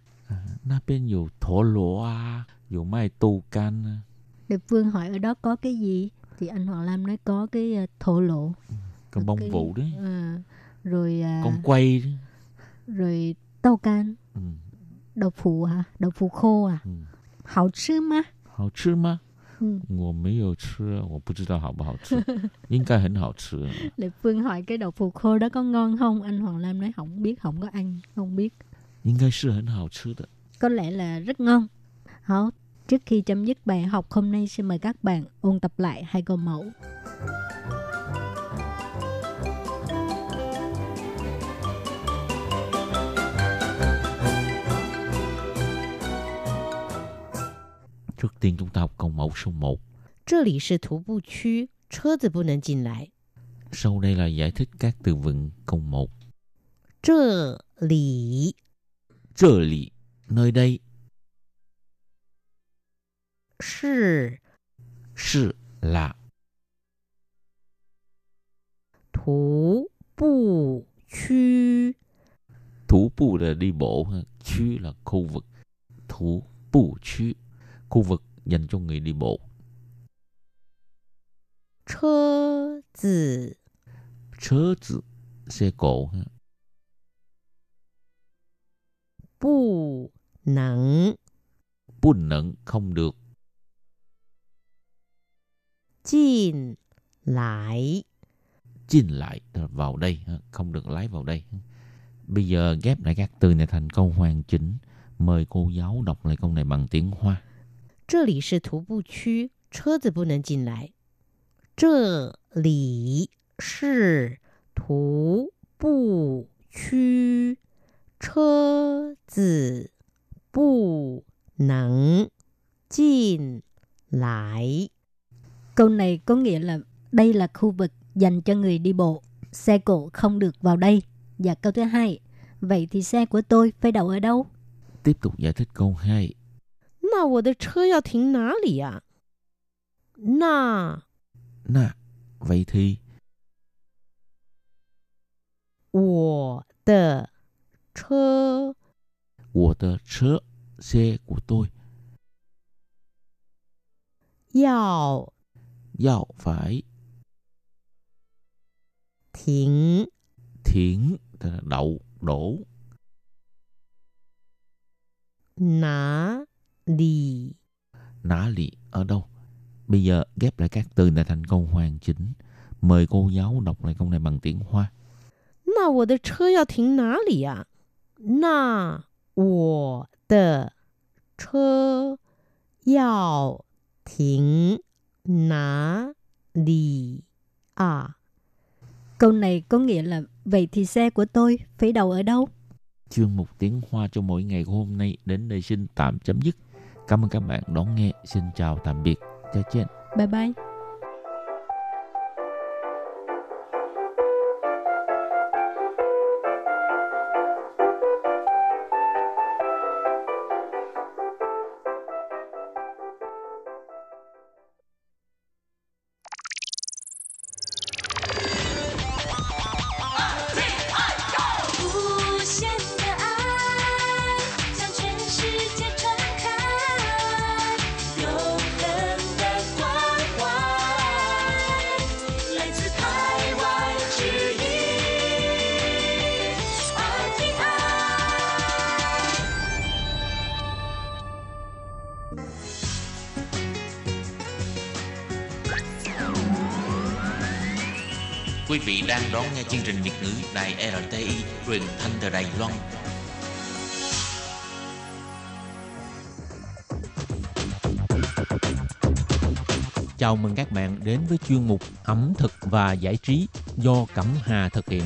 那边有陀螺啊，有卖豆干啊， Địa phương hỏi ở đó có cái gì? Thì anh Hoàng Lam nói có cái ờ, thổ lộ. con bông cái- vụ đấy, ờ, rồi à, con quay đấy. rồi tàu can, Ừ, đậu phụ hả? Đậu phụ khô à? ừ. Hảo chứ mà. 好吃吗？嗯我没有吃，我不知道好不好吃，应该很好吃。 Lệ Phương hỏi cái đậu phụ khô đó có ngon không? Anh Hoàng Lam nói không biết, không có ăn, không biết. 应该是很好吃的。 Có lẽ là rất ngon. Hảo, trước khi chấm dứt bài học hôm nay xin mời các bạn ôn tập lại hai câu mẫu. trước tiên chúng ta học câu mẫu số 1. 这里是徒步区，车子不能进来。 Sau đây là giải thích các từ vựng câu 1. 这里 Trợ lý, nơi đây, 是 sự là 徒步区， thủ bộ là đi bộ, ha. Chứ là khu vực. Thủ bộ chứ, khu vực dành cho người đi bộ. Chơ tử Chơ tử, xe cổ. Bù nặng, Bù nắng, không được. Jin lại Jin lại, vào đây, không được lái vào đây. Bây giờ ghép lại các từ này thành câu hoàn chỉnh. Mời cô giáo đọc lại câu này bằng tiếng Hoa. 这里是徒步区，车子不能进来。这里是徒步区，车子不能进来。 Câu này có nghĩa là đây là khu vực dành cho người đi bộ. Xe cộ không được vào đây. Và câu thứ hai, vậy thì xe của tôi phải đậu ở đâu? Tiếp tục giải thích câu 2. 那我的车要停哪里呀、那 Nà, vậy thì 我的车 của tờ车, xe của tôi, 要 giao phải 停 thiển, tức là đậu, đổ, 哪 đi Nã lì ở đâu? Bây giờ ghép lại các từ này thành câu hoàn chỉnh. Mời cô giáo đọc lại câu này bằng tiếng Hoa. Nà wǒ de chē yào tīng nǎ lì à? Nà wǒ de chē yào tīng nǎ lì à? Câu này có nghĩa là vậy thì xe của tôi phải đậu ở đâu? Chương mục tiếng Hoa cho mỗi ngày của hôm nay đến đây xin tạm chấm dứt. Cảm ơn các bạn đón nghe. Xin chào tạm biệt. Chào chị Bye bye.《đang đón nghe chương trình Việt ngữ Đài RTI truyền thanh từ Đài Loan. Chào mừng các bạn đến với chuyên mục ẩm thực và giải trí do Cẩm Hà thực hiện.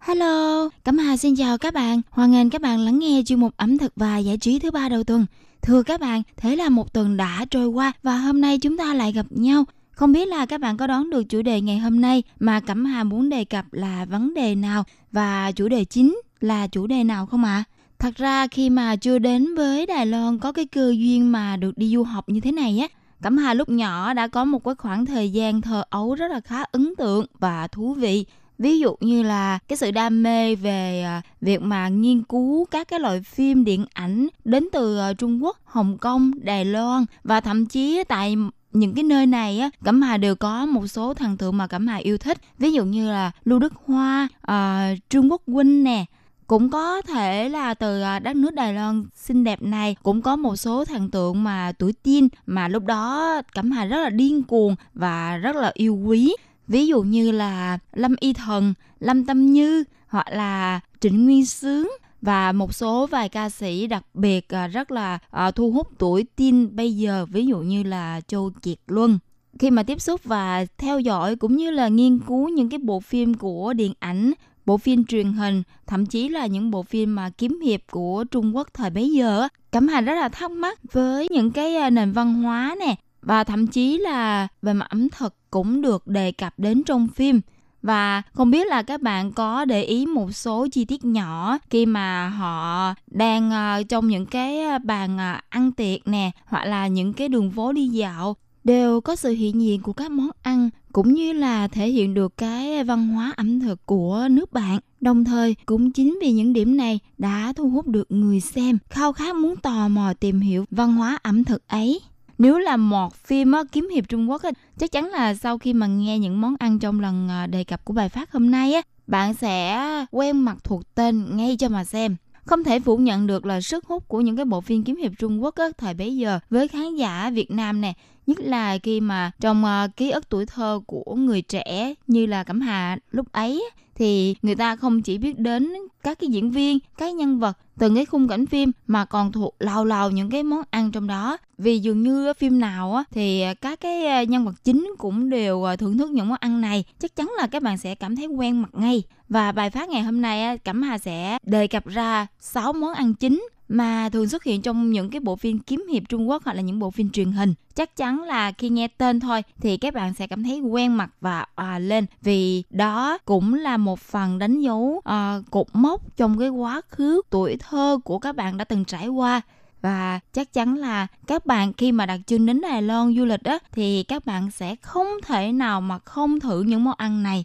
Hello, Cẩm Hà xin chào các bạn. Hoan nghênh các bạn lắng nghe chuyên mục ẩm thực và giải trí thứ ba đầu tuần. Thưa các bạn, thế là một tuần đã trôi qua và hôm nay chúng ta lại gặp nhau. Không biết là các bạn có đón được chủ đề ngày hôm nay mà Cẩm Hà muốn đề cập là vấn đề nào và chủ đề chính là chủ đề nào không ạ? À? Thật ra khi mà chưa đến với Đài Loan có cái cơ duyên mà được đi du học như thế này á, Cẩm Hà lúc nhỏ đã có một cái khoảng thời gian thơ ấu rất là khá ấn tượng và thú vị ví dụ như là cái sự đam mê về à, việc mà nghiên cứu các cái loại phim điện ảnh đến từ à, Trung Quốc, Hồng Kông, Đài Loan và thậm chí tại những cái nơi này á cẩm hà đều có một số thần tượng mà cẩm hà yêu thích. Ví dụ như là lưu đức hoa uh, trương quốc huynh nè. Cũng có thể là từ đất nước Đài Loan xinh đẹp này. Cũng có một số thần tượng mà tuổi teen mà lúc đó Cẩm Hà rất là điên cuồng và rất là yêu quý ví dụ như là Lâm Y Thần, Lâm Tâm Như hoặc là Trịnh Nguyên Sướng. Và một số vài ca sĩ đặc biệt à, rất là à, thu hút tuổi teen bây giờ ví dụ như là Châu Kiệt Luân. Khi mà tiếp xúc và theo dõi cũng như là nghiên cứu những cái bộ phim của điện ảnh bộ phim truyền hình thậm chí là những bộ phim mà kiếm hiệp của Trung Quốc thời bấy giờ Cẩm Hà rất là thắc mắc với những cái à, nền văn hóa nè và thậm chí là về mặt ẩm thực cũng được đề cập đến trong phim và không biết là các bạn có để ý một số chi tiết nhỏ khi mà họ đang ờ, trong những cái ờ, bàn ờ, ăn tiệc nè hoặc là những cái đường phố đi dạo đều có sự hiện diện của các món ăn cũng như là thể hiện được cái văn hóa ẩm thực của nước bạn. Đồng thời, cũng chính vì những điểm này đã thu hút được người xem khao khát muốn tò mò tìm hiểu văn hóa ẩm thực ấy nếu là một phim á, kiếm hiệp Trung Quốc á, chắc chắn là sau khi mà nghe những món ăn trong lần à, đề cập của bài phát hôm nay á, bạn sẽ quen mặt thuộc tên ngay cho mà xem. Không thể phủ nhận được là sức hút của những cái bộ phim kiếm hiệp Trung Quốc á, thời bấy giờ với khán giả Việt Nam nè, nhất là khi mà trong uh, ký ức tuổi thơ của người trẻ như là Cẩm Hà lúc ấy thì người ta không chỉ biết đến các cái diễn viên, các nhân vật từng cái khung cảnh phim mà còn thuộc lào lào những cái món ăn trong đó. Vì dường như phim nào á thì các cái à, nhân vật chính cũng đều à, thưởng thức những món ăn này. Chắc chắn là các bạn sẽ cảm thấy quen mặt ngay. Và bài phát ngày hôm nay Cẩm Hà sẽ đề cập ra 6 món ăn chính mà thường xuất hiện trong những cái bộ phim kiếm hiệp Trung Quốc hoặc là những bộ phim truyền hình. Chắc chắn là khi nghe tên thôi thì các bạn sẽ cảm thấy quen mặt và à lên. Vì đó cũng là một một phần đánh dấu uh, cột mốc trong cái quá khứ tuổi thơ của các bạn đã từng trải qua. Và chắc chắn là các bạn khi mà đặt chân đến Đài Loan du lịch á thì các bạn sẽ không thể nào mà không thử những món ăn này.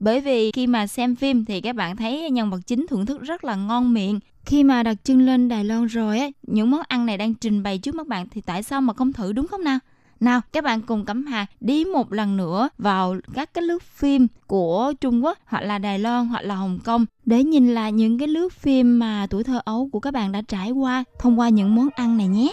Bởi vì khi mà xem phim thì các bạn thấy nhân vật chính thưởng thức rất là ngon miệng. Khi mà đặt chân lên Đài Loan rồi á, những món ăn này đang trình bày trước mắt bạn thì tại sao mà không thử đúng không nào? Nào, các bạn cùng Cẩm Hà đi một lần nữa vào các cái lướt phim của Trung Quốc hoặc là Đài Loan hoặc là Hồng Kông để nhìn lại những cái lướt phim mà tuổi thơ ấu của các bạn đã trải qua thông qua những món ăn này nhé.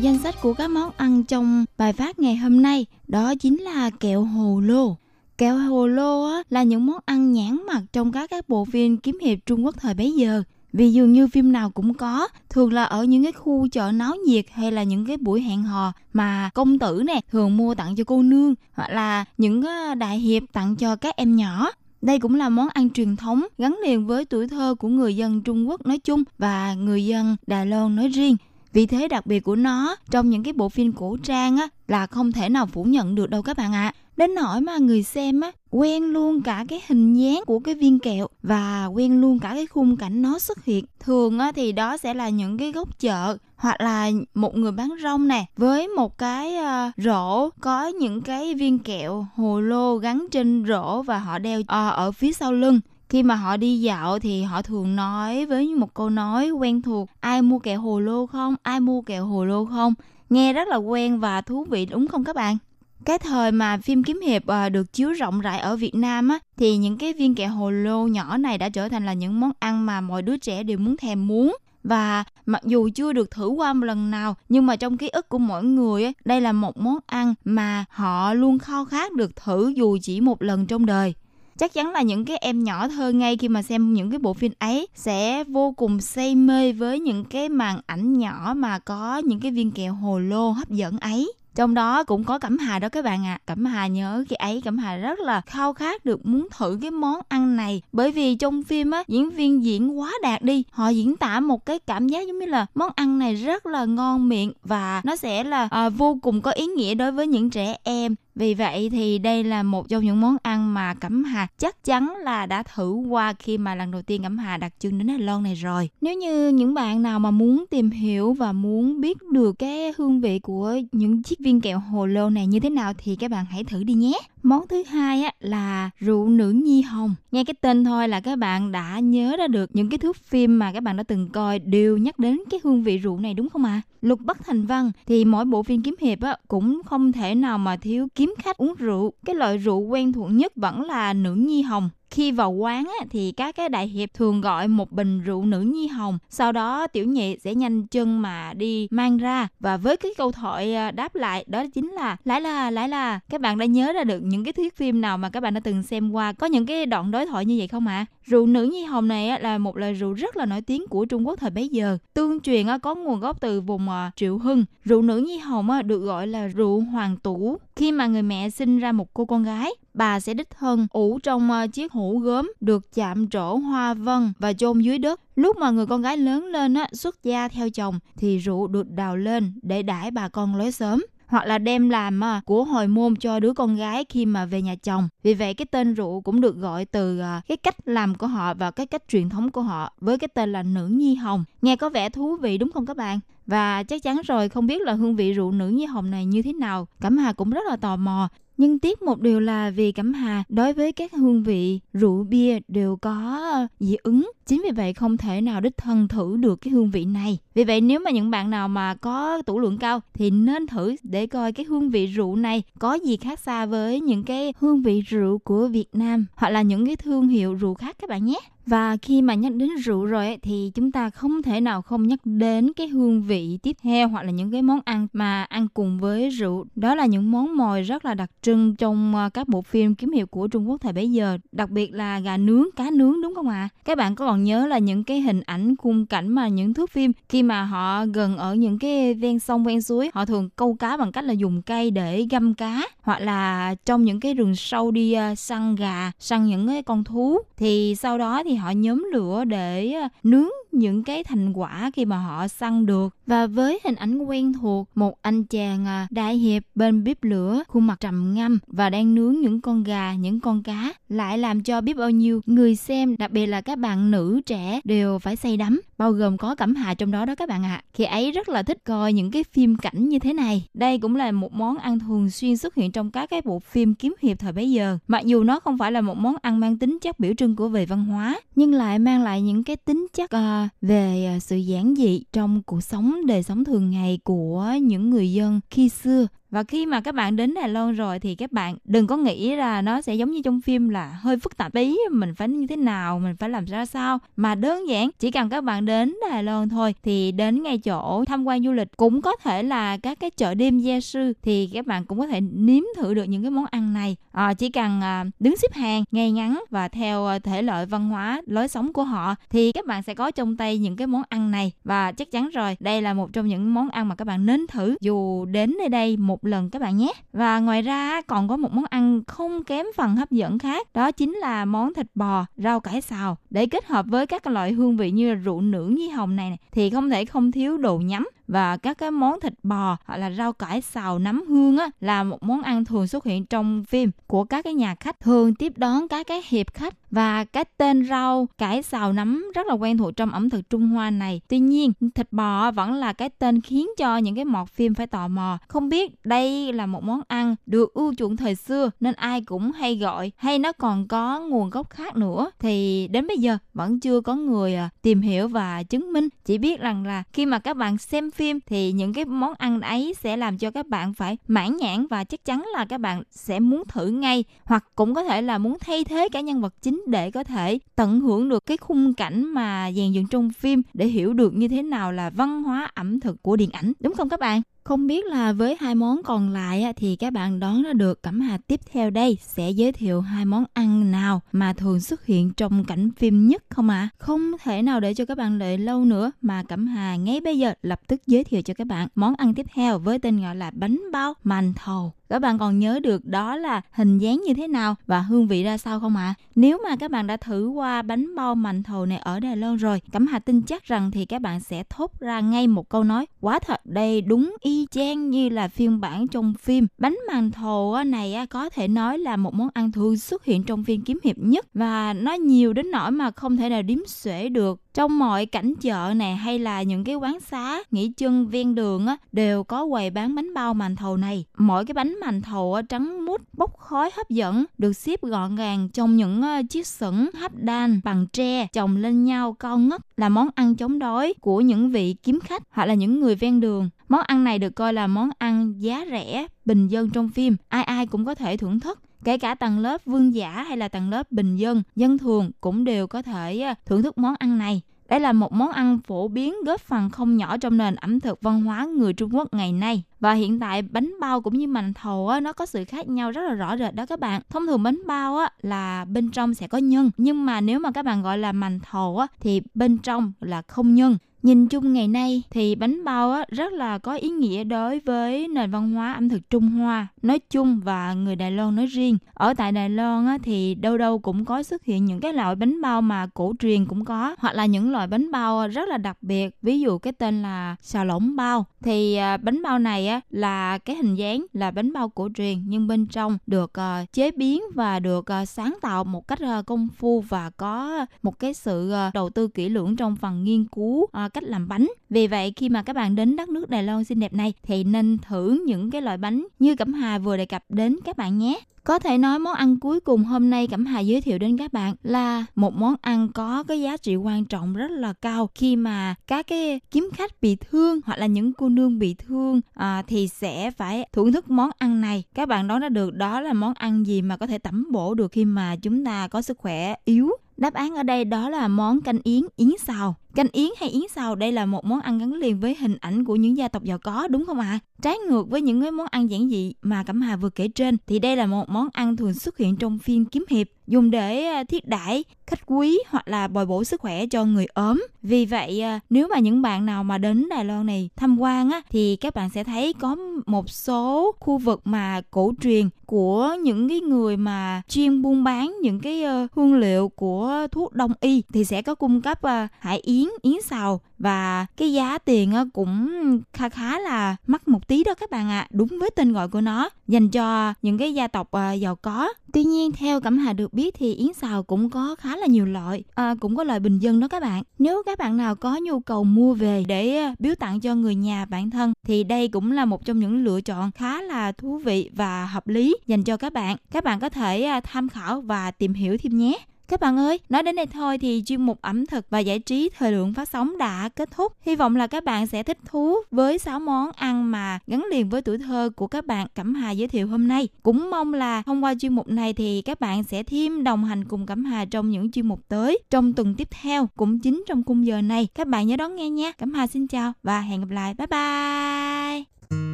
Danh sách của các món ăn trong bài phát ngày hôm nay đó chính là kẹo hồ lô. Kẹo hồ lô á, là những món ăn nhãn mặt trong các các bộ phim kiếm hiệp Trung Quốc thời bấy giờ. Vì dường như phim nào cũng có, thường là ở những cái khu chợ náo nhiệt hay là những cái buổi hẹn hò mà công tử nè thường mua tặng cho cô nương hoặc là những đại hiệp tặng cho các em nhỏ. Đây cũng là món ăn truyền thống gắn liền với tuổi thơ của người dân Trung Quốc nói chung và người dân Đài Loan nói riêng. Vị thế đặc biệt của nó trong những cái bộ phim cổ trang á là không thể nào phủ nhận được đâu các bạn ạ. À. Đến nỗi mà người xem á quen luôn cả cái hình dáng của cái viên kẹo và quen luôn cả cái khung cảnh nó xuất hiện. Thường á thì đó sẽ là những cái góc chợ hoặc là một người bán rong nè với một cái uh, rổ có những cái viên kẹo hồ lô gắn trên rổ và họ đeo uh, ở phía sau lưng khi mà họ đi dạo thì họ thường nói với một câu nói quen thuộc ai mua kẹo hồ lô không? Ai mua kẹo hồ lô không? Nghe rất là quen và thú vị đúng không các bạn? Cái thời mà phim kiếm hiệp ờ, được chiếu rộng rãi ở Việt Nam á thì những cái viên kẹo hồ lô nhỏ này đã trở thành là những món ăn mà mọi đứa trẻ đều muốn thèm muốn. Và mặc dù chưa được thử qua một lần nào nhưng mà trong ký ức của mỗi người ấy, đây là một món ăn mà họ luôn khao khát được thử dù chỉ một lần trong đời chắc chắn là những cái em nhỏ thơ ngay khi mà xem những cái bộ phim ấy sẽ vô cùng say mê với những cái màn ảnh nhỏ mà có những cái viên kẹo hồ lô hấp dẫn ấy. Trong đó cũng có cẩm hà đó các bạn ạ. À. cẩm hà nhớ khi ấy cẩm hà rất là khao khát được muốn thử cái món ăn này. Bởi vì trong phim á diễn viên diễn quá đạt đi. Họ diễn tả một cái cảm giác giống như là món ăn này rất là ngon miệng và nó sẽ là à, vô cùng có ý nghĩa đối với những trẻ em vì vậy thì đây là một trong những món ăn mà Cẩm Hà chắc chắn là đã thử qua khi mà lần đầu tiên Cẩm Hà đặt chân đến Đài Loan này rồi. Nếu như những bạn nào mà muốn tìm hiểu và muốn biết được cái hương vị của những chiếc viên kẹo hồ lô này như thế nào thì các bạn hãy thử đi nhé. Món thứ hai á, là rượu nữ nhi hồng. Nghe cái tên thôi là các bạn đã nhớ ra được những cái thước phim mà các bạn đã từng coi đều nhắc đến cái hương vị rượu này đúng không ạ? À? Lục Bắc Thành Văn thì mỗi bộ phim kiếm hiệp á, cũng không thể nào mà thiếu kiếm khách uống rượu. Cái loại rượu quen thuộc nhất vẫn là nữ nhi hồng khi vào quán á, thì các cái đại hiệp thường gọi một bình rượu nữ nhi hồng. Sau đó tiểu nhị sẽ nhanh chân mà đi mang ra. Và với cái câu thoại à, đáp lại đó chính là lại là lại là các bạn đã nhớ ra được những cái thuyết phim nào mà các bạn đã từng xem qua? Có những cái đoạn đối thoại như vậy không ạ? à? Rượu nữ nhi hồng này là một loại rượu rất là nổi tiếng của Trung Quốc thời bấy giờ. Tương truyền có nguồn gốc từ vùng à, Triệu Hưng. Rượu nữ nhi hồng được gọi là rượu hoàng tủ. Khi mà người mẹ sinh ra một cô con gái bà sẽ đích thân ủ trong à, chiếc hũ gốm được chạm trổ hoa vân và chôn dưới đất. Lúc mà người con gái lớn lên á, xuất gia theo chồng thì rượu được đào lên để đãi bà con lối sớm hoặc là đem làm à, của hồi môn cho đứa con gái khi mà về nhà chồng. Vì vậy cái tên rượu cũng được gọi từ à, cái cách làm của họ và cái cách truyền thống của họ với cái tên là nữ nhi hồng. Nghe có vẻ thú vị, đúng không các bạn? Và chắc chắn rồi, không biết là hương vị rượu nữ nhi hồng này như thế nào. Cẩm Hà cũng rất là tò mò nhưng tiếc một điều là vì Cẩm Hà đối với các hương vị rượu bia đều có dị ứng. Chính vì vậy không thể nào đích thân thử được cái hương vị này. Vì vậy nếu mà những bạn nào mà có tủ lượng cao thì nên thử để coi cái hương vị rượu này có gì khác xa với những cái hương vị rượu của Việt Nam hoặc là những cái thương hiệu rượu khác các bạn nhé. Và khi mà nhắc đến rượu rồi ấy, thì chúng ta không thể nào không nhắc đến cái hương vị tiếp theo hoặc là những cái món ăn mà ăn cùng với rượu. Đó là những món mồi rất là đặc trưng trong ờ, các bộ phim kiếm hiệp của Trung Quốc thời bấy giờ. Đặc biệt là gà nướng, cá nướng đúng không ạ? À? Các bạn có còn nhớ là những cái hình ảnh khung cảnh mà những thước phim khi mà họ gần ở những cái ven sông, ven suối, họ thường câu cá bằng cách là dùng cây để găm cá, hoặc là trong những cái rừng sâu đi à, săn gà, săn những cái con thú. Thì sau đó thì họ nhóm lửa để à, nướng những cái thành quả khi mà họ săn được. Và với hình ảnh quen thuộc một anh chàng à, đại hiệp bên bếp lửa khuôn mặt trầm ngâm và đang nướng những con gà những con cá lại làm cho biết bao nhiêu người xem đặc biệt là các bạn nữ trẻ đều phải say đắm bao gồm có cẩm hà trong đó đó các bạn ạ. À. khi ấy rất là thích coi những cái phim cảnh như thế này. Đây cũng là một món ăn thường xuyên xuất hiện trong các cái bộ phim kiếm hiệp thời bấy giờ. Mặc dù nó không phải là một món ăn mang tính chất biểu trưng của về văn hóa nhưng lại mang lại những cái tính chất uh, về à, sự giản dị trong cuộc sống, đời sống thường ngày của những người dân khi xưa và khi mà các bạn đến Đài Loan rồi thì các bạn đừng có nghĩ là nó sẽ giống như trong phim là hơi phức tạp ý mình phải như thế nào mình phải làm ra sao. Mà đơn giản chỉ cần các bạn đến Đài Loan thôi thì đến ngay chỗ tham quan du lịch cũng có thể là các cái chợ đêm gia sư thì các bạn cũng có thể nếm thử được những cái món ăn này. À, chỉ cần à, đứng xếp hàng ngay ngắn và theo à, thể loại văn hóa lối sống của họ thì các bạn sẽ có trong tay những cái món ăn này. Và chắc chắn rồi đây là một trong những món ăn mà các bạn nên thử dù đến nơi đây một một lần các bạn nhé. Và ngoài ra còn có một món ăn không kém phần hấp dẫn khác, đó chính là món thịt bò, rau cải xào. Để kết hợp với các loại hương vị như rượu nữ nhi hồng này thì không thể không thiếu đồ nhắm và các cái món thịt bò hoặc là rau cải xào nấm hương á là một món ăn thường xuất hiện trong phim của các cái nhà khách thường tiếp đón các cái hiệp khách và cái tên rau cải xào nấm rất là quen thuộc trong ẩm thực Trung Hoa này. Tuy nhiên, thịt bò vẫn là cái tên khiến cho những cái mọt phim phải tò mò. Không biết đây là một món ăn được ưu chuộng thời xưa nên ai cũng hay gọi hay nó còn có nguồn gốc khác nữa thì đến bây giờ vẫn chưa có người à, tìm hiểu và chứng minh. Chỉ biết rằng là khi mà các bạn xem phim thì những cái món ăn ấy sẽ làm cho các bạn phải mãn nhãn và chắc chắn là các bạn sẽ muốn thử ngay, hoặc cũng có thể là muốn thay thế cả nhân vật chính để có thể tận hưởng được cái khung cảnh mà dàn dựng trong phim để hiểu được như thế nào là văn hóa ẩm thực của điện ảnh. Đúng không các bạn? Không biết là với hai món còn lại thì các bạn đoán ra được Cẩm Hà tiếp theo đây sẽ giới thiệu hai món ăn nào mà thường xuất hiện trong cảnh phim nhất không ạ? À? Không thể nào để cho các bạn đợi lâu nữa, mà Cẩm Hà ngay bây giờ lập tức giới thiệu cho các bạn món ăn tiếp theo với tên gọi là bánh bao màn thầu các bạn còn nhớ được đó là hình dáng như thế nào và hương vị ra sao không ạ? À? Nếu mà các bạn đã thử qua bánh bao mành thầu này ở Đài Loan rồi, Cẩm Hà tin chắc rằng thì các bạn sẽ thốt ra ngay một câu nói quá thật đây đúng y chang như là phiên bản trong phim. Bánh màn thầu này có thể nói là một món ăn thường xuất hiện trong phim kiếm hiệp nhất và nó nhiều đến nỗi mà không thể nào đếm xuể được trong mọi cảnh chợ này hay là những cái quán xá, nghỉ chân, ven đường á, đều có quầy bán bánh bao màn thầu này. Mỗi cái bánh màn thầu á, trắng mút, bốc khói hấp dẫn, được xếp gọn gàng trong những ờ, chiếc sửng hấp đan, bằng tre, chồng lên nhau cao ngất, là món ăn chống đói của những vị kiếm khách hoặc là những người ven đường. Món ăn này được coi là món ăn giá rẻ, bình dân trong phim. Ai ai cũng có thể thưởng thức kể cả tầng lớp vương giả hay là tầng lớp bình dân dân thường cũng đều có thể ờ, thưởng thức món ăn này đây là một món ăn phổ biến góp phần không nhỏ trong nền ẩm thực văn hóa người Trung Quốc ngày nay. Và hiện tại bánh bao cũng như mành thầu á, nó có sự khác nhau rất là rõ rệt đó các bạn. Thông thường bánh bao á, là bên trong sẽ có nhân. Nhưng mà nếu mà các bạn gọi là mành thầu á, thì bên trong là không nhân. Nhìn chung ngày nay thì bánh bao á, rất là có ý nghĩa đối với nền văn hóa ẩm thực Trung Hoa nói chung và người Đài Loan nói riêng. Ở tại Đài Loan á, thì đâu đâu cũng có xuất hiện những cái loại bánh bao mà cổ truyền cũng có hoặc là những loại bánh bao ờ, rất là đặc biệt. Ví dụ cái tên là xào lỏng bao thì à, bánh bao này á, là cái hình dáng là bánh bao cổ truyền nhưng bên trong được ờ, chế biến và được sáng tạo một cách công phu và có một cái sự đầu tư kỹ lưỡng trong phần nghiên cứu cách làm bánh. Vì vậy khi mà các bạn đến đất nước Đài Loan xinh đẹp này thì nên thử những cái loại bánh như Cẩm Hà vừa đề cập đến các bạn nhé. Có thể nói món ăn cuối cùng hôm nay Cẩm Hà giới thiệu đến các bạn là một món ăn có cái giá trị quan trọng rất là cao khi mà các cái kiếm khách bị thương hoặc là những cô nương bị thương à, thì sẽ phải thưởng thức món ăn này. Các bạn đoán ra được đó là món ăn gì mà có thể tẩm bổ được khi mà chúng ta có sức khỏe yếu. Đáp án ở đây đó là món canh yến yến xào. Canh yến hay yến xào đây là một món ăn gắn liền với hình ảnh của những gia tộc giàu có đúng không ạ? À? Trái ngược với những cái món ăn giản dị mà Cẩm Hà vừa kể trên thì đây là một món ăn thường xuất hiện trong phim kiếm hiệp dùng để à, thiết đãi khách quý hoặc là bồi bổ sức khỏe cho người ốm. Vì vậy à, nếu mà những bạn nào mà đến Đài Loan này tham quan á thì các bạn sẽ thấy có một số khu vực mà cổ truyền của những cái người mà chuyên buôn bán những cái ờ, hương liệu của thuốc đông y thì sẽ có cung cấp à, hải yến, yến xào và cái giá tiền ờ, cũng khá khá là mắc một tí đó các bạn ạ à. đúng với tên gọi của nó dành cho những cái gia tộc ờ, giàu có. Tuy nhiên theo cẩm hà được biết thì yến xào cũng có khá là nhiều loại à, cũng có loại bình dân đó các bạn. Nếu các bạn nào có nhu cầu mua về để biếu tặng cho người nhà bản thân thì đây cũng là một trong những lựa chọn khá là thú vị và hợp lý dành cho các bạn. Các bạn có thể tham khảo và tìm hiểu thêm nhé. Các bạn ơi, nói đến đây thôi thì chuyên mục ẩm thực và giải trí thời lượng phát sóng đã kết thúc. Hy vọng là các bạn sẽ thích thú với 6 món ăn mà gắn liền với tuổi thơ của các bạn Cẩm Hà giới thiệu hôm nay. Cũng mong là thông qua chuyên mục này thì các bạn sẽ thêm đồng hành cùng Cẩm Hà trong những chuyên mục tới trong tuần tiếp theo cũng chính trong khung giờ này. Các bạn nhớ đón nghe nha. Cẩm Hà xin chào và hẹn gặp lại. Bye bye.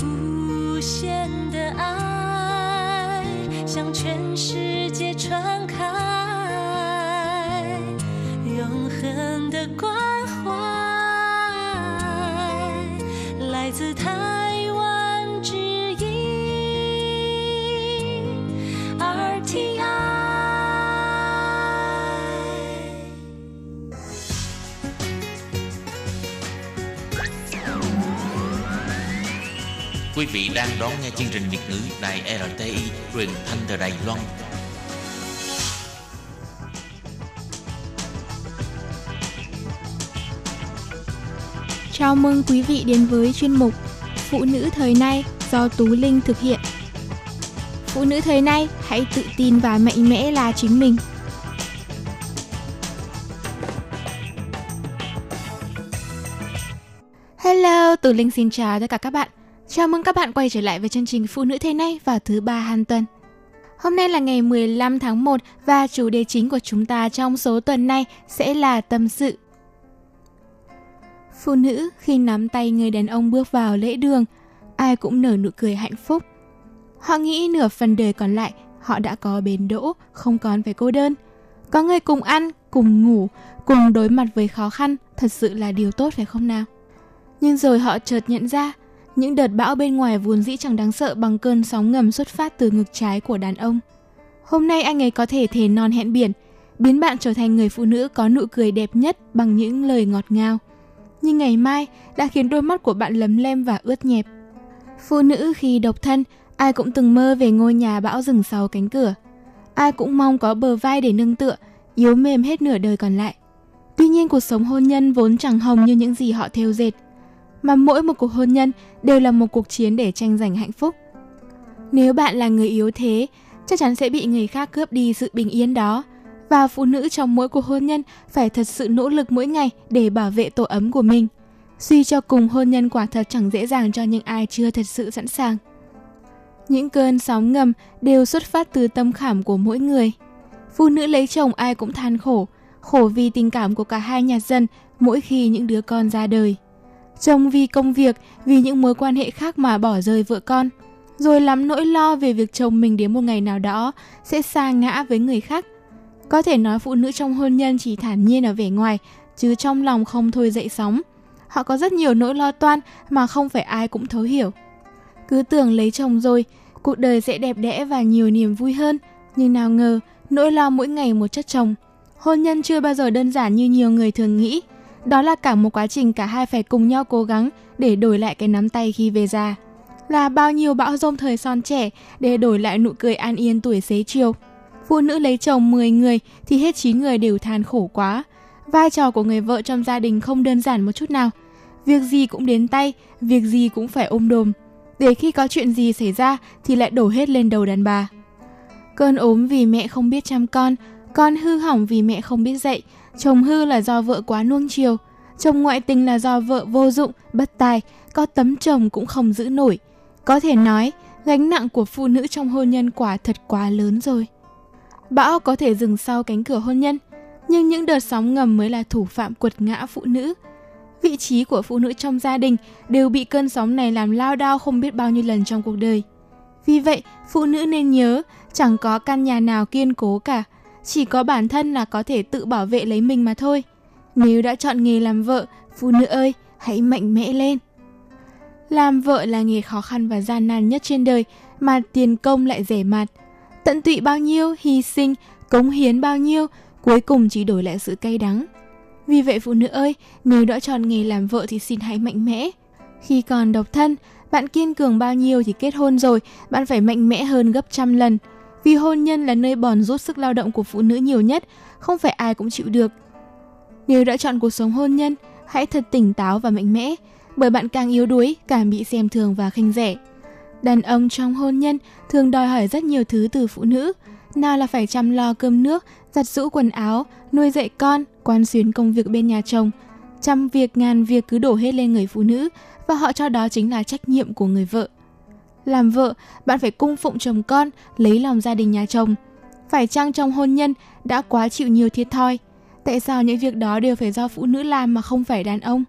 Bù 向全世界传开，永恒的关怀，来自他 Quý vị đang đón nghe chương trình Việt ngữ Đài RTI truyền thanh từ Đài Loan. Chào mừng quý vị đến với chuyên mục Phụ nữ thời nay do Tú Linh thực hiện. Phụ nữ thời nay hãy tự tin và mạnh mẽ là chính mình. Hello, Tú Linh xin chào tất cả các bạn. Chào mừng các bạn quay trở lại với chương trình Phụ nữ thế này vào thứ ba hàng tuần. Hôm nay là ngày 15 tháng 1 và chủ đề chính của chúng ta trong số tuần này sẽ là tâm sự. Phụ nữ khi nắm tay người đàn ông bước vào lễ đường, ai cũng nở nụ cười hạnh phúc. Họ nghĩ nửa phần đời còn lại họ đã có bến đỗ, không còn phải cô đơn. Có người cùng ăn, cùng ngủ, cùng đối mặt với khó khăn thật sự là điều tốt phải không nào? Nhưng rồi họ chợt nhận ra những đợt bão bên ngoài vốn dĩ chẳng đáng sợ bằng cơn sóng ngầm xuất phát từ ngực trái của đàn ông. Hôm nay anh ấy có thể thề non hẹn biển, biến bạn trở thành người phụ nữ có nụ cười đẹp nhất bằng những lời ngọt ngào. Nhưng ngày mai đã khiến đôi mắt của bạn lấm lem và ướt nhẹp. Phụ nữ khi độc thân, ai cũng từng mơ về ngôi nhà bão rừng sau cánh cửa. Ai cũng mong có bờ vai để nâng tựa, yếu mềm hết nửa đời còn lại. Tuy nhiên cuộc sống hôn nhân vốn chẳng hồng như những gì họ theo dệt mà mỗi một cuộc hôn nhân đều là một cuộc chiến để tranh giành hạnh phúc. Nếu bạn là người yếu thế, chắc chắn sẽ bị người khác cướp đi sự bình yên đó. Và phụ nữ trong mỗi cuộc hôn nhân phải thật sự nỗ lực mỗi ngày để bảo vệ tổ ấm của mình. Suy cho cùng hôn nhân quả thật chẳng dễ dàng cho những ai chưa thật sự sẵn sàng. Những cơn sóng ngầm đều xuất phát từ tâm khảm của mỗi người. Phụ nữ lấy chồng ai cũng than khổ, khổ vì tình cảm của cả hai nhà dân mỗi khi những đứa con ra đời. Chồng vì công việc, vì những mối quan hệ khác mà bỏ rơi vợ con. Rồi lắm nỗi lo về việc chồng mình đến một ngày nào đó sẽ xa ngã với người khác. Có thể nói phụ nữ trong hôn nhân chỉ thản nhiên ở vẻ ngoài, chứ trong lòng không thôi dậy sóng. Họ có rất nhiều nỗi lo toan mà không phải ai cũng thấu hiểu. Cứ tưởng lấy chồng rồi, cuộc đời sẽ đẹp đẽ và nhiều niềm vui hơn. Nhưng nào ngờ, nỗi lo mỗi ngày một chất chồng. Hôn nhân chưa bao giờ đơn giản như nhiều người thường nghĩ. Đó là cả một quá trình cả hai phải cùng nhau cố gắng để đổi lại cái nắm tay khi về già. Là bao nhiêu bão rông thời son trẻ để đổi lại nụ cười an yên tuổi xế chiều. Phụ nữ lấy chồng 10 người thì hết 9 người đều than khổ quá. Vai trò của người vợ trong gia đình không đơn giản một chút nào. Việc gì cũng đến tay, việc gì cũng phải ôm đồm. Để khi có chuyện gì xảy ra thì lại đổ hết lên đầu đàn bà. Cơn ốm vì mẹ không biết chăm con, con hư hỏng vì mẹ không biết dạy, Chồng hư là do vợ quá nuông chiều, chồng ngoại tình là do vợ vô dụng, bất tài, có tấm chồng cũng không giữ nổi. Có thể nói, gánh nặng của phụ nữ trong hôn nhân quả thật quá lớn rồi. Bão có thể dừng sau cánh cửa hôn nhân, nhưng những đợt sóng ngầm mới là thủ phạm quật ngã phụ nữ. Vị trí của phụ nữ trong gia đình đều bị cơn sóng này làm lao đao không biết bao nhiêu lần trong cuộc đời. Vì vậy, phụ nữ nên nhớ, chẳng có căn nhà nào kiên cố cả, chỉ có bản thân là có thể tự bảo vệ lấy mình mà thôi. Nếu đã chọn nghề làm vợ, phụ nữ ơi, hãy mạnh mẽ lên. Làm vợ là nghề khó khăn và gian nan nhất trên đời mà tiền công lại rẻ mạt. Tận tụy bao nhiêu, hy sinh, cống hiến bao nhiêu, cuối cùng chỉ đổi lại sự cay đắng. Vì vậy phụ nữ ơi, nếu đã chọn nghề làm vợ thì xin hãy mạnh mẽ. Khi còn độc thân, bạn kiên cường bao nhiêu thì kết hôn rồi, bạn phải mạnh mẽ hơn gấp trăm lần – vì hôn nhân là nơi bòn rút sức lao động của phụ nữ nhiều nhất, không phải ai cũng chịu được. Nếu đã chọn cuộc sống hôn nhân, hãy thật tỉnh táo và mạnh mẽ, bởi bạn càng yếu đuối, càng bị xem thường và khinh rẻ. Đàn ông trong hôn nhân thường đòi hỏi rất nhiều thứ từ phụ nữ, nào là phải chăm lo cơm nước, giặt rũ quần áo, nuôi dạy con, quan xuyến công việc bên nhà chồng. Trăm việc ngàn việc cứ đổ hết lên người phụ nữ và họ cho đó chính là trách nhiệm của người vợ. Làm vợ, bạn phải cung phụng chồng con, lấy lòng gia đình nhà chồng. Phải chăng trong hôn nhân đã quá chịu nhiều thiệt thòi? Tại sao những việc đó đều phải do phụ nữ làm mà không phải đàn ông?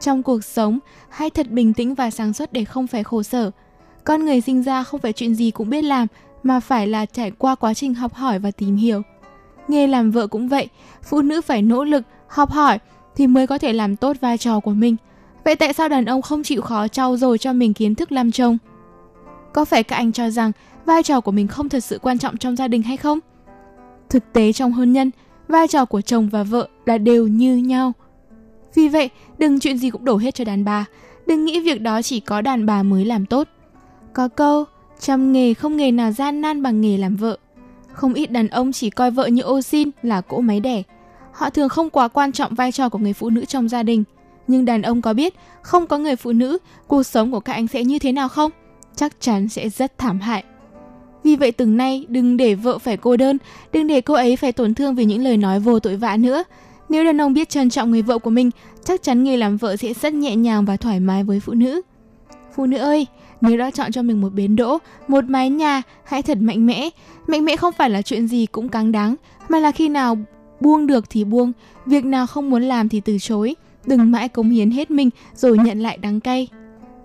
Trong cuộc sống, hãy thật bình tĩnh và sáng suốt để không phải khổ sở. Con người sinh ra không phải chuyện gì cũng biết làm, mà phải là trải qua quá trình học hỏi và tìm hiểu. Nghề làm vợ cũng vậy, phụ nữ phải nỗ lực, học hỏi thì mới có thể làm tốt vai trò của mình. Vậy tại sao đàn ông không chịu khó trau dồi cho mình kiến thức làm chồng? Có phải các anh cho rằng vai trò của mình không thật sự quan trọng trong gia đình hay không? Thực tế trong hôn nhân, vai trò của chồng và vợ là đều như nhau. Vì vậy, đừng chuyện gì cũng đổ hết cho đàn bà. Đừng nghĩ việc đó chỉ có đàn bà mới làm tốt. Có câu, trăm nghề không nghề nào gian nan bằng nghề làm vợ. Không ít đàn ông chỉ coi vợ như ô xin là cỗ máy đẻ. Họ thường không quá quan trọng vai trò của người phụ nữ trong gia đình. Nhưng đàn ông có biết không có người phụ nữ, cuộc sống của các anh sẽ như thế nào không? Chắc chắn sẽ rất thảm hại. Vì vậy từng nay đừng để vợ phải cô đơn, đừng để cô ấy phải tổn thương vì những lời nói vô tội vạ nữa. Nếu đàn ông biết trân trọng người vợ của mình, chắc chắn nghề làm vợ sẽ rất nhẹ nhàng và thoải mái với phụ nữ. Phụ nữ ơi, nếu đã chọn cho mình một bến đỗ, một mái nhà, hãy thật mạnh mẽ. Mạnh mẽ không phải là chuyện gì cũng cáng đáng, mà là khi nào buông được thì buông, việc nào không muốn làm thì từ chối. Đừng mãi cống hiến hết mình rồi nhận lại đắng cay.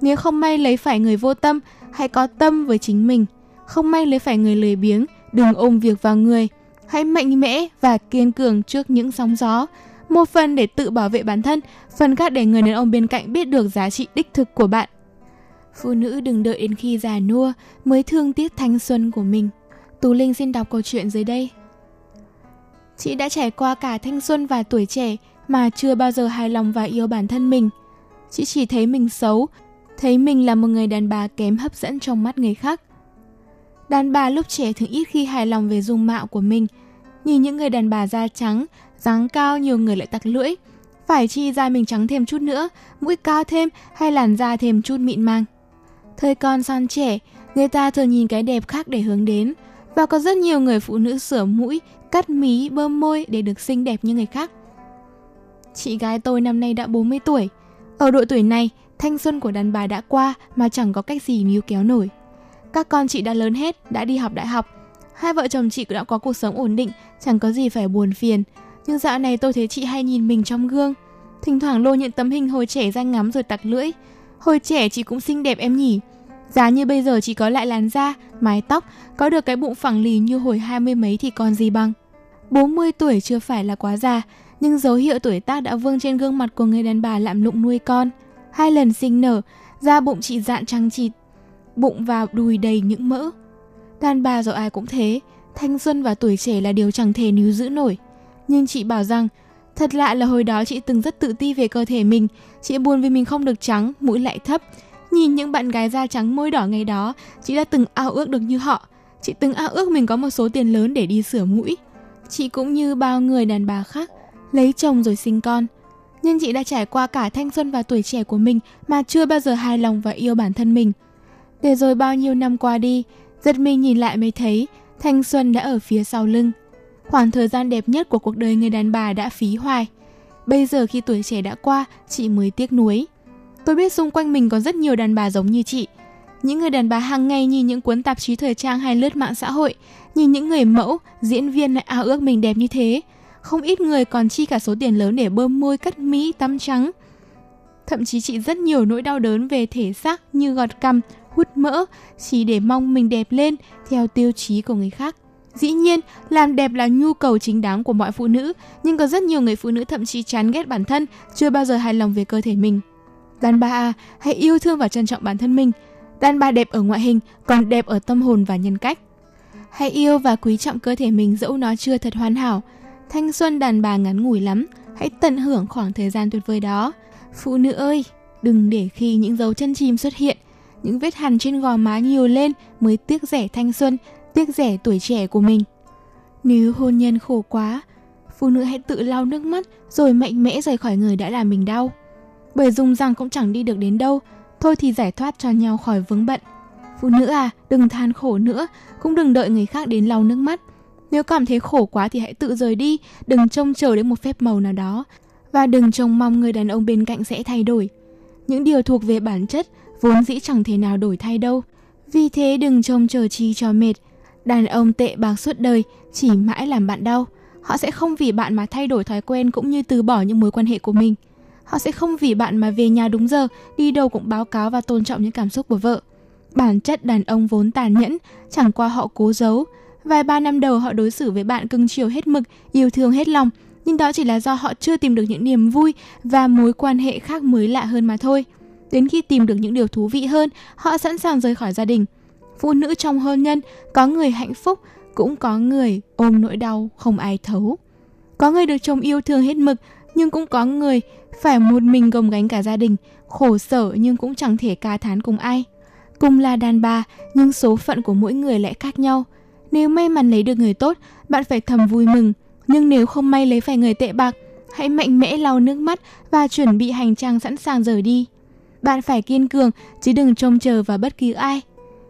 Nếu không may lấy phải người vô tâm, hãy có tâm với chính mình. Không may lấy phải người lười biếng, đừng ôm việc vào người. Hãy mạnh mẽ và kiên cường trước những sóng gió. Một phần để tự bảo vệ bản thân, phần khác để người đàn ông bên cạnh biết được giá trị đích thực của bạn. Phụ nữ đừng đợi đến khi già nua mới thương tiếc thanh xuân của mình. Tú Linh xin đọc câu chuyện dưới đây. Chị đã trải qua cả thanh xuân và tuổi trẻ mà chưa bao giờ hài lòng và yêu bản thân mình. Chị chỉ thấy mình xấu, thấy mình là một người đàn bà kém hấp dẫn trong mắt người khác. Đàn bà lúc trẻ thường ít khi hài lòng về dung mạo của mình. Nhìn những người đàn bà da trắng, dáng cao nhiều người lại tặc lưỡi. Phải chi da mình trắng thêm chút nữa, mũi cao thêm hay làn da thêm chút mịn màng. Thời con son trẻ, người ta thường nhìn cái đẹp khác để hướng đến. Và có rất nhiều người phụ nữ sửa mũi, cắt mí, bơm môi để được xinh đẹp như người khác. Chị gái tôi năm nay đã 40 tuổi. Ở độ tuổi này, thanh xuân của đàn bà đã qua mà chẳng có cách gì níu kéo nổi. Các con chị đã lớn hết, đã đi học đại học. Hai vợ chồng chị cũng đã có cuộc sống ổn định, chẳng có gì phải buồn phiền. Nhưng dạo này tôi thấy chị hay nhìn mình trong gương. Thỉnh thoảng lôi những tấm hình hồi trẻ ra ngắm rồi tặc lưỡi. Hồi trẻ chị cũng xinh đẹp em nhỉ. Giá như bây giờ chị có lại làn da, mái tóc, có được cái bụng phẳng lì như hồi hai mươi mấy thì còn gì bằng. 40 tuổi chưa phải là quá già, nhưng dấu hiệu tuổi tác đã vương trên gương mặt của người đàn bà lạm lụng nuôi con. Hai lần sinh nở, da bụng chị dạn trăng chịt, bụng và đùi đầy những mỡ. Đàn bà rồi ai cũng thế, thanh xuân và tuổi trẻ là điều chẳng thể níu giữ nổi. Nhưng chị bảo rằng, thật lạ là hồi đó chị từng rất tự ti về cơ thể mình, chị buồn vì mình không được trắng, mũi lại thấp. Nhìn những bạn gái da trắng môi đỏ ngày đó, chị đã từng ao ước được như họ. Chị từng ao ước mình có một số tiền lớn để đi sửa mũi. Chị cũng như bao người đàn bà khác, lấy chồng rồi sinh con. Nhưng chị đã trải qua cả thanh xuân và tuổi trẻ của mình mà chưa bao giờ hài lòng và yêu bản thân mình. Để rồi bao nhiêu năm qua đi, giật mình nhìn lại mới thấy thanh xuân đã ở phía sau lưng. Khoảng thời gian đẹp nhất của cuộc đời người đàn bà đã phí hoài. Bây giờ khi tuổi trẻ đã qua, chị mới tiếc nuối. Tôi biết xung quanh mình có rất nhiều đàn bà giống như chị. Những người đàn bà hàng ngày nhìn những cuốn tạp chí thời trang hay lướt mạng xã hội, nhìn những người mẫu, diễn viên lại ao ước mình đẹp như thế. Không ít người còn chi cả số tiền lớn để bơm môi cắt mỹ tắm trắng. Thậm chí chị rất nhiều nỗi đau đớn về thể xác như gọt cằm, hút mỡ chỉ để mong mình đẹp lên theo tiêu chí của người khác. Dĩ nhiên, làm đẹp là nhu cầu chính đáng của mọi phụ nữ, nhưng có rất nhiều người phụ nữ thậm chí chán ghét bản thân, chưa bao giờ hài lòng về cơ thể mình. Đàn bà à, hãy yêu thương và trân trọng bản thân mình. Đàn bà đẹp ở ngoại hình, còn đẹp ở tâm hồn và nhân cách. Hãy yêu và quý trọng cơ thể mình dẫu nó chưa thật hoàn hảo. Thanh xuân đàn bà ngắn ngủi lắm, hãy tận hưởng khoảng thời gian tuyệt vời đó. Phụ nữ ơi, đừng để khi những dấu chân chim xuất hiện, những vết hằn trên gò má nhiều lên mới tiếc rẻ thanh xuân, tiếc rẻ tuổi trẻ của mình. Nếu hôn nhân khổ quá, phụ nữ hãy tự lau nước mắt rồi mạnh mẽ rời khỏi người đã làm mình đau. Bởi dùng rằng cũng chẳng đi được đến đâu, thôi thì giải thoát cho nhau khỏi vướng bận. Phụ nữ à, đừng than khổ nữa, cũng đừng đợi người khác đến lau nước mắt. Nếu cảm thấy khổ quá thì hãy tự rời đi, đừng trông chờ đến một phép màu nào đó. Và đừng trông mong người đàn ông bên cạnh sẽ thay đổi. Những điều thuộc về bản chất vốn dĩ chẳng thể nào đổi thay đâu. Vì thế đừng trông chờ chi cho mệt. Đàn ông tệ bạc suốt đời chỉ mãi làm bạn đau. Họ sẽ không vì bạn mà thay đổi thói quen cũng như từ bỏ những mối quan hệ của mình. Họ sẽ không vì bạn mà về nhà đúng giờ, đi đâu cũng báo cáo và tôn trọng những cảm xúc của vợ. Bản chất đàn ông vốn tàn nhẫn, chẳng qua họ cố giấu. Vài ba năm đầu họ đối xử với bạn cưng chiều hết mực, yêu thương hết lòng, nhưng đó chỉ là do họ chưa tìm được những niềm vui và mối quan hệ khác mới lạ hơn mà thôi. Đến khi tìm được những điều thú vị hơn, họ sẵn sàng rời khỏi gia đình. Phụ nữ trong hôn nhân, có người hạnh phúc, cũng có người ôm nỗi đau không ai thấu. Có người được chồng yêu thương hết mực, nhưng cũng có người phải một mình gồng gánh cả gia đình, khổ sở nhưng cũng chẳng thể ca thán cùng ai. Cùng là đàn bà, nhưng số phận của mỗi người lại khác nhau. Nếu may mắn lấy được người tốt, bạn phải thầm vui mừng. Nhưng nếu không may lấy phải người tệ bạc, hãy mạnh mẽ lau nước mắt và chuẩn bị hành trang sẵn sàng rời đi. Bạn phải kiên cường, chứ đừng trông chờ vào bất kỳ ai.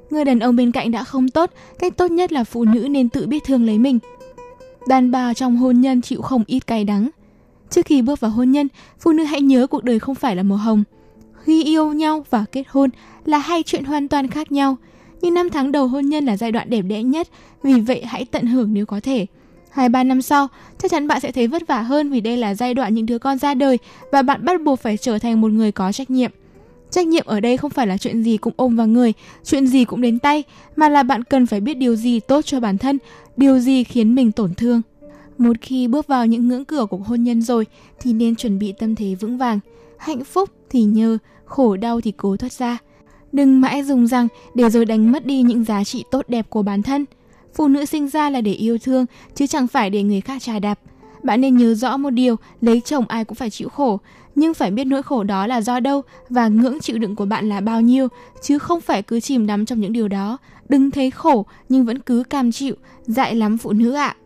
Người đàn ông bên cạnh đã không tốt, cách tốt nhất là phụ nữ nên tự biết thương lấy mình. Đàn bà trong hôn nhân chịu không ít cay đắng. Trước khi bước vào hôn nhân, phụ nữ hãy nhớ cuộc đời không phải là màu hồng. Khi yêu nhau và kết hôn là hai chuyện hoàn toàn khác nhau. Nhưng năm tháng đầu hôn nhân là giai đoạn đẹp đẽ nhất, vì vậy hãy tận hưởng nếu có thể. Hai ba năm sau, chắc chắn bạn sẽ thấy vất vả hơn vì đây là giai đoạn những đứa con ra đời và bạn bắt buộc phải trở thành một người có trách nhiệm. Trách nhiệm ở đây không phải là chuyện gì cũng ôm vào người, chuyện gì cũng đến tay, mà là bạn cần phải biết điều gì tốt cho bản thân, điều gì khiến mình tổn thương. Một khi bước vào những ngưỡng cửa của hôn nhân rồi thì nên chuẩn bị tâm thế vững vàng. Hạnh phúc thì nhờ, khổ đau thì cố thoát ra. Đừng mãi dùng rằng để rồi đánh mất đi những giá trị tốt đẹp của bản thân. Phụ nữ sinh ra là để yêu thương, chứ chẳng phải để người khác trà đạp. Bạn nên nhớ rõ một điều, lấy chồng ai cũng phải chịu khổ, nhưng phải biết nỗi khổ đó là do đâu và ngưỡng chịu đựng của bạn là bao nhiêu, chứ không phải cứ chìm đắm trong những điều đó. Đừng thấy khổ nhưng vẫn cứ cam chịu, dại lắm phụ nữ ạ. À.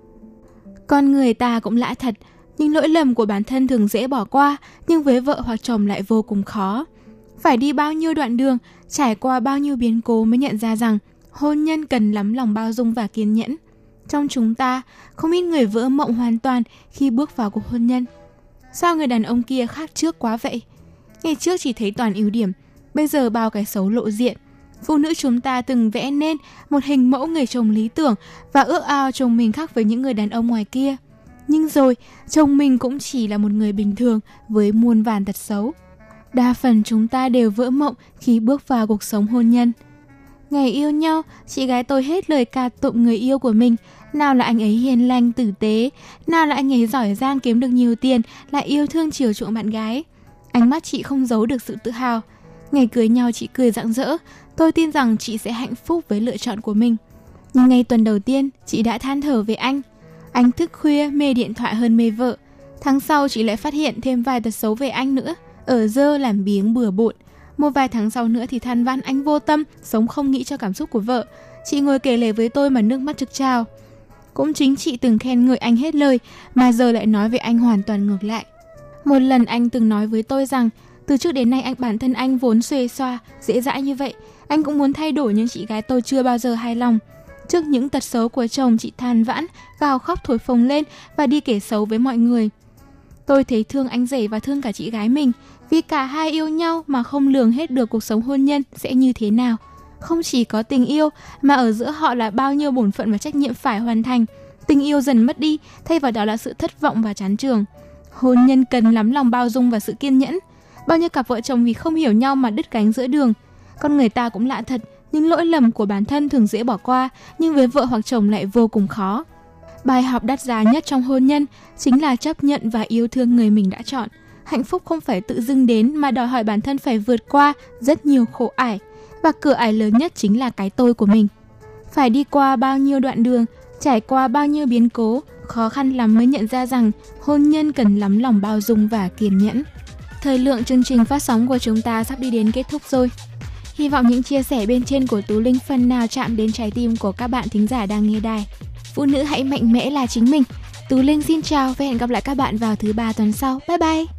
Con người ta cũng lạ thật, những lỗi lầm của bản thân thường dễ bỏ qua, nhưng với vợ hoặc chồng lại vô cùng khó. Phải đi bao nhiêu đoạn đường, trải qua bao nhiêu biến cố mới nhận ra rằng hôn nhân cần lắm lòng bao dung và kiên nhẫn. Trong chúng ta, không ít người vỡ mộng hoàn toàn khi bước vào cuộc hôn nhân. Sao người đàn ông kia khác trước quá vậy? Ngày trước chỉ thấy toàn ưu điểm, bây giờ bao cái xấu lộ diện. Phụ nữ chúng ta từng vẽ nên một hình mẫu người chồng lý tưởng và ước ao chồng mình khác với những người đàn ông ngoài kia. Nhưng rồi, chồng mình cũng chỉ là một người bình thường với muôn vàn tật xấu. Đa phần chúng ta đều vỡ mộng khi bước vào cuộc sống hôn nhân. Ngày yêu nhau, chị gái tôi hết lời ca tụng người yêu của mình. Nào là anh ấy hiền lành, tử tế, nào là anh ấy giỏi giang kiếm được nhiều tiền, lại yêu thương chiều chuộng bạn gái. Ánh mắt chị không giấu được sự tự hào. Ngày cưới nhau chị cười rạng rỡ, tôi tin rằng chị sẽ hạnh phúc với lựa chọn của mình. Nhưng ngay tuần đầu tiên, chị đã than thở về anh. Anh thức khuya, mê điện thoại hơn mê vợ. Tháng sau chị lại phát hiện thêm vài tật xấu về anh nữa. Ở dơ làm biếng bừa bộn, một vài tháng sau nữa thì than van anh vô tâm, sống không nghĩ cho cảm xúc của vợ. Chị ngồi kể lể với tôi mà nước mắt trực trào. Cũng chính chị từng khen ngợi anh hết lời, mà giờ lại nói về anh hoàn toàn ngược lại. Một lần anh từng nói với tôi rằng, từ trước đến nay anh bản thân anh vốn xuề xoa, dễ dãi như vậy. Anh cũng muốn thay đổi nhưng chị gái tôi chưa bao giờ hài lòng. Trước những tật xấu của chồng chị than vãn, gào khóc thổi phồng lên và đi kể xấu với mọi người. Tôi thấy thương anh rể và thương cả chị gái mình, vì cả hai yêu nhau mà không lường hết được cuộc sống hôn nhân sẽ như thế nào. Không chỉ có tình yêu mà ở giữa họ là bao nhiêu bổn phận và trách nhiệm phải hoàn thành. Tình yêu dần mất đi, thay vào đó là sự thất vọng và chán trường. Hôn nhân cần lắm lòng bao dung và sự kiên nhẫn. Bao nhiêu cặp vợ chồng vì không hiểu nhau mà đứt cánh giữa đường. Con người ta cũng lạ thật, những lỗi lầm của bản thân thường dễ bỏ qua, nhưng với vợ hoặc chồng lại vô cùng khó. Bài học đắt giá nhất trong hôn nhân chính là chấp nhận và yêu thương người mình đã chọn hạnh phúc không phải tự dưng đến mà đòi hỏi bản thân phải vượt qua rất nhiều khổ ải và cửa ải lớn nhất chính là cái tôi của mình. Phải đi qua bao nhiêu đoạn đường, trải qua bao nhiêu biến cố, khó khăn lắm mới nhận ra rằng hôn nhân cần lắm lòng bao dung và kiên nhẫn. Thời lượng chương trình phát sóng của chúng ta sắp đi đến kết thúc rồi. Hy vọng những chia sẻ bên trên của Tú Linh phần nào chạm đến trái tim của các bạn thính giả đang nghe đài. Phụ nữ hãy mạnh mẽ là chính mình. Tú Linh xin chào và hẹn gặp lại các bạn vào thứ ba tuần sau. Bye bye!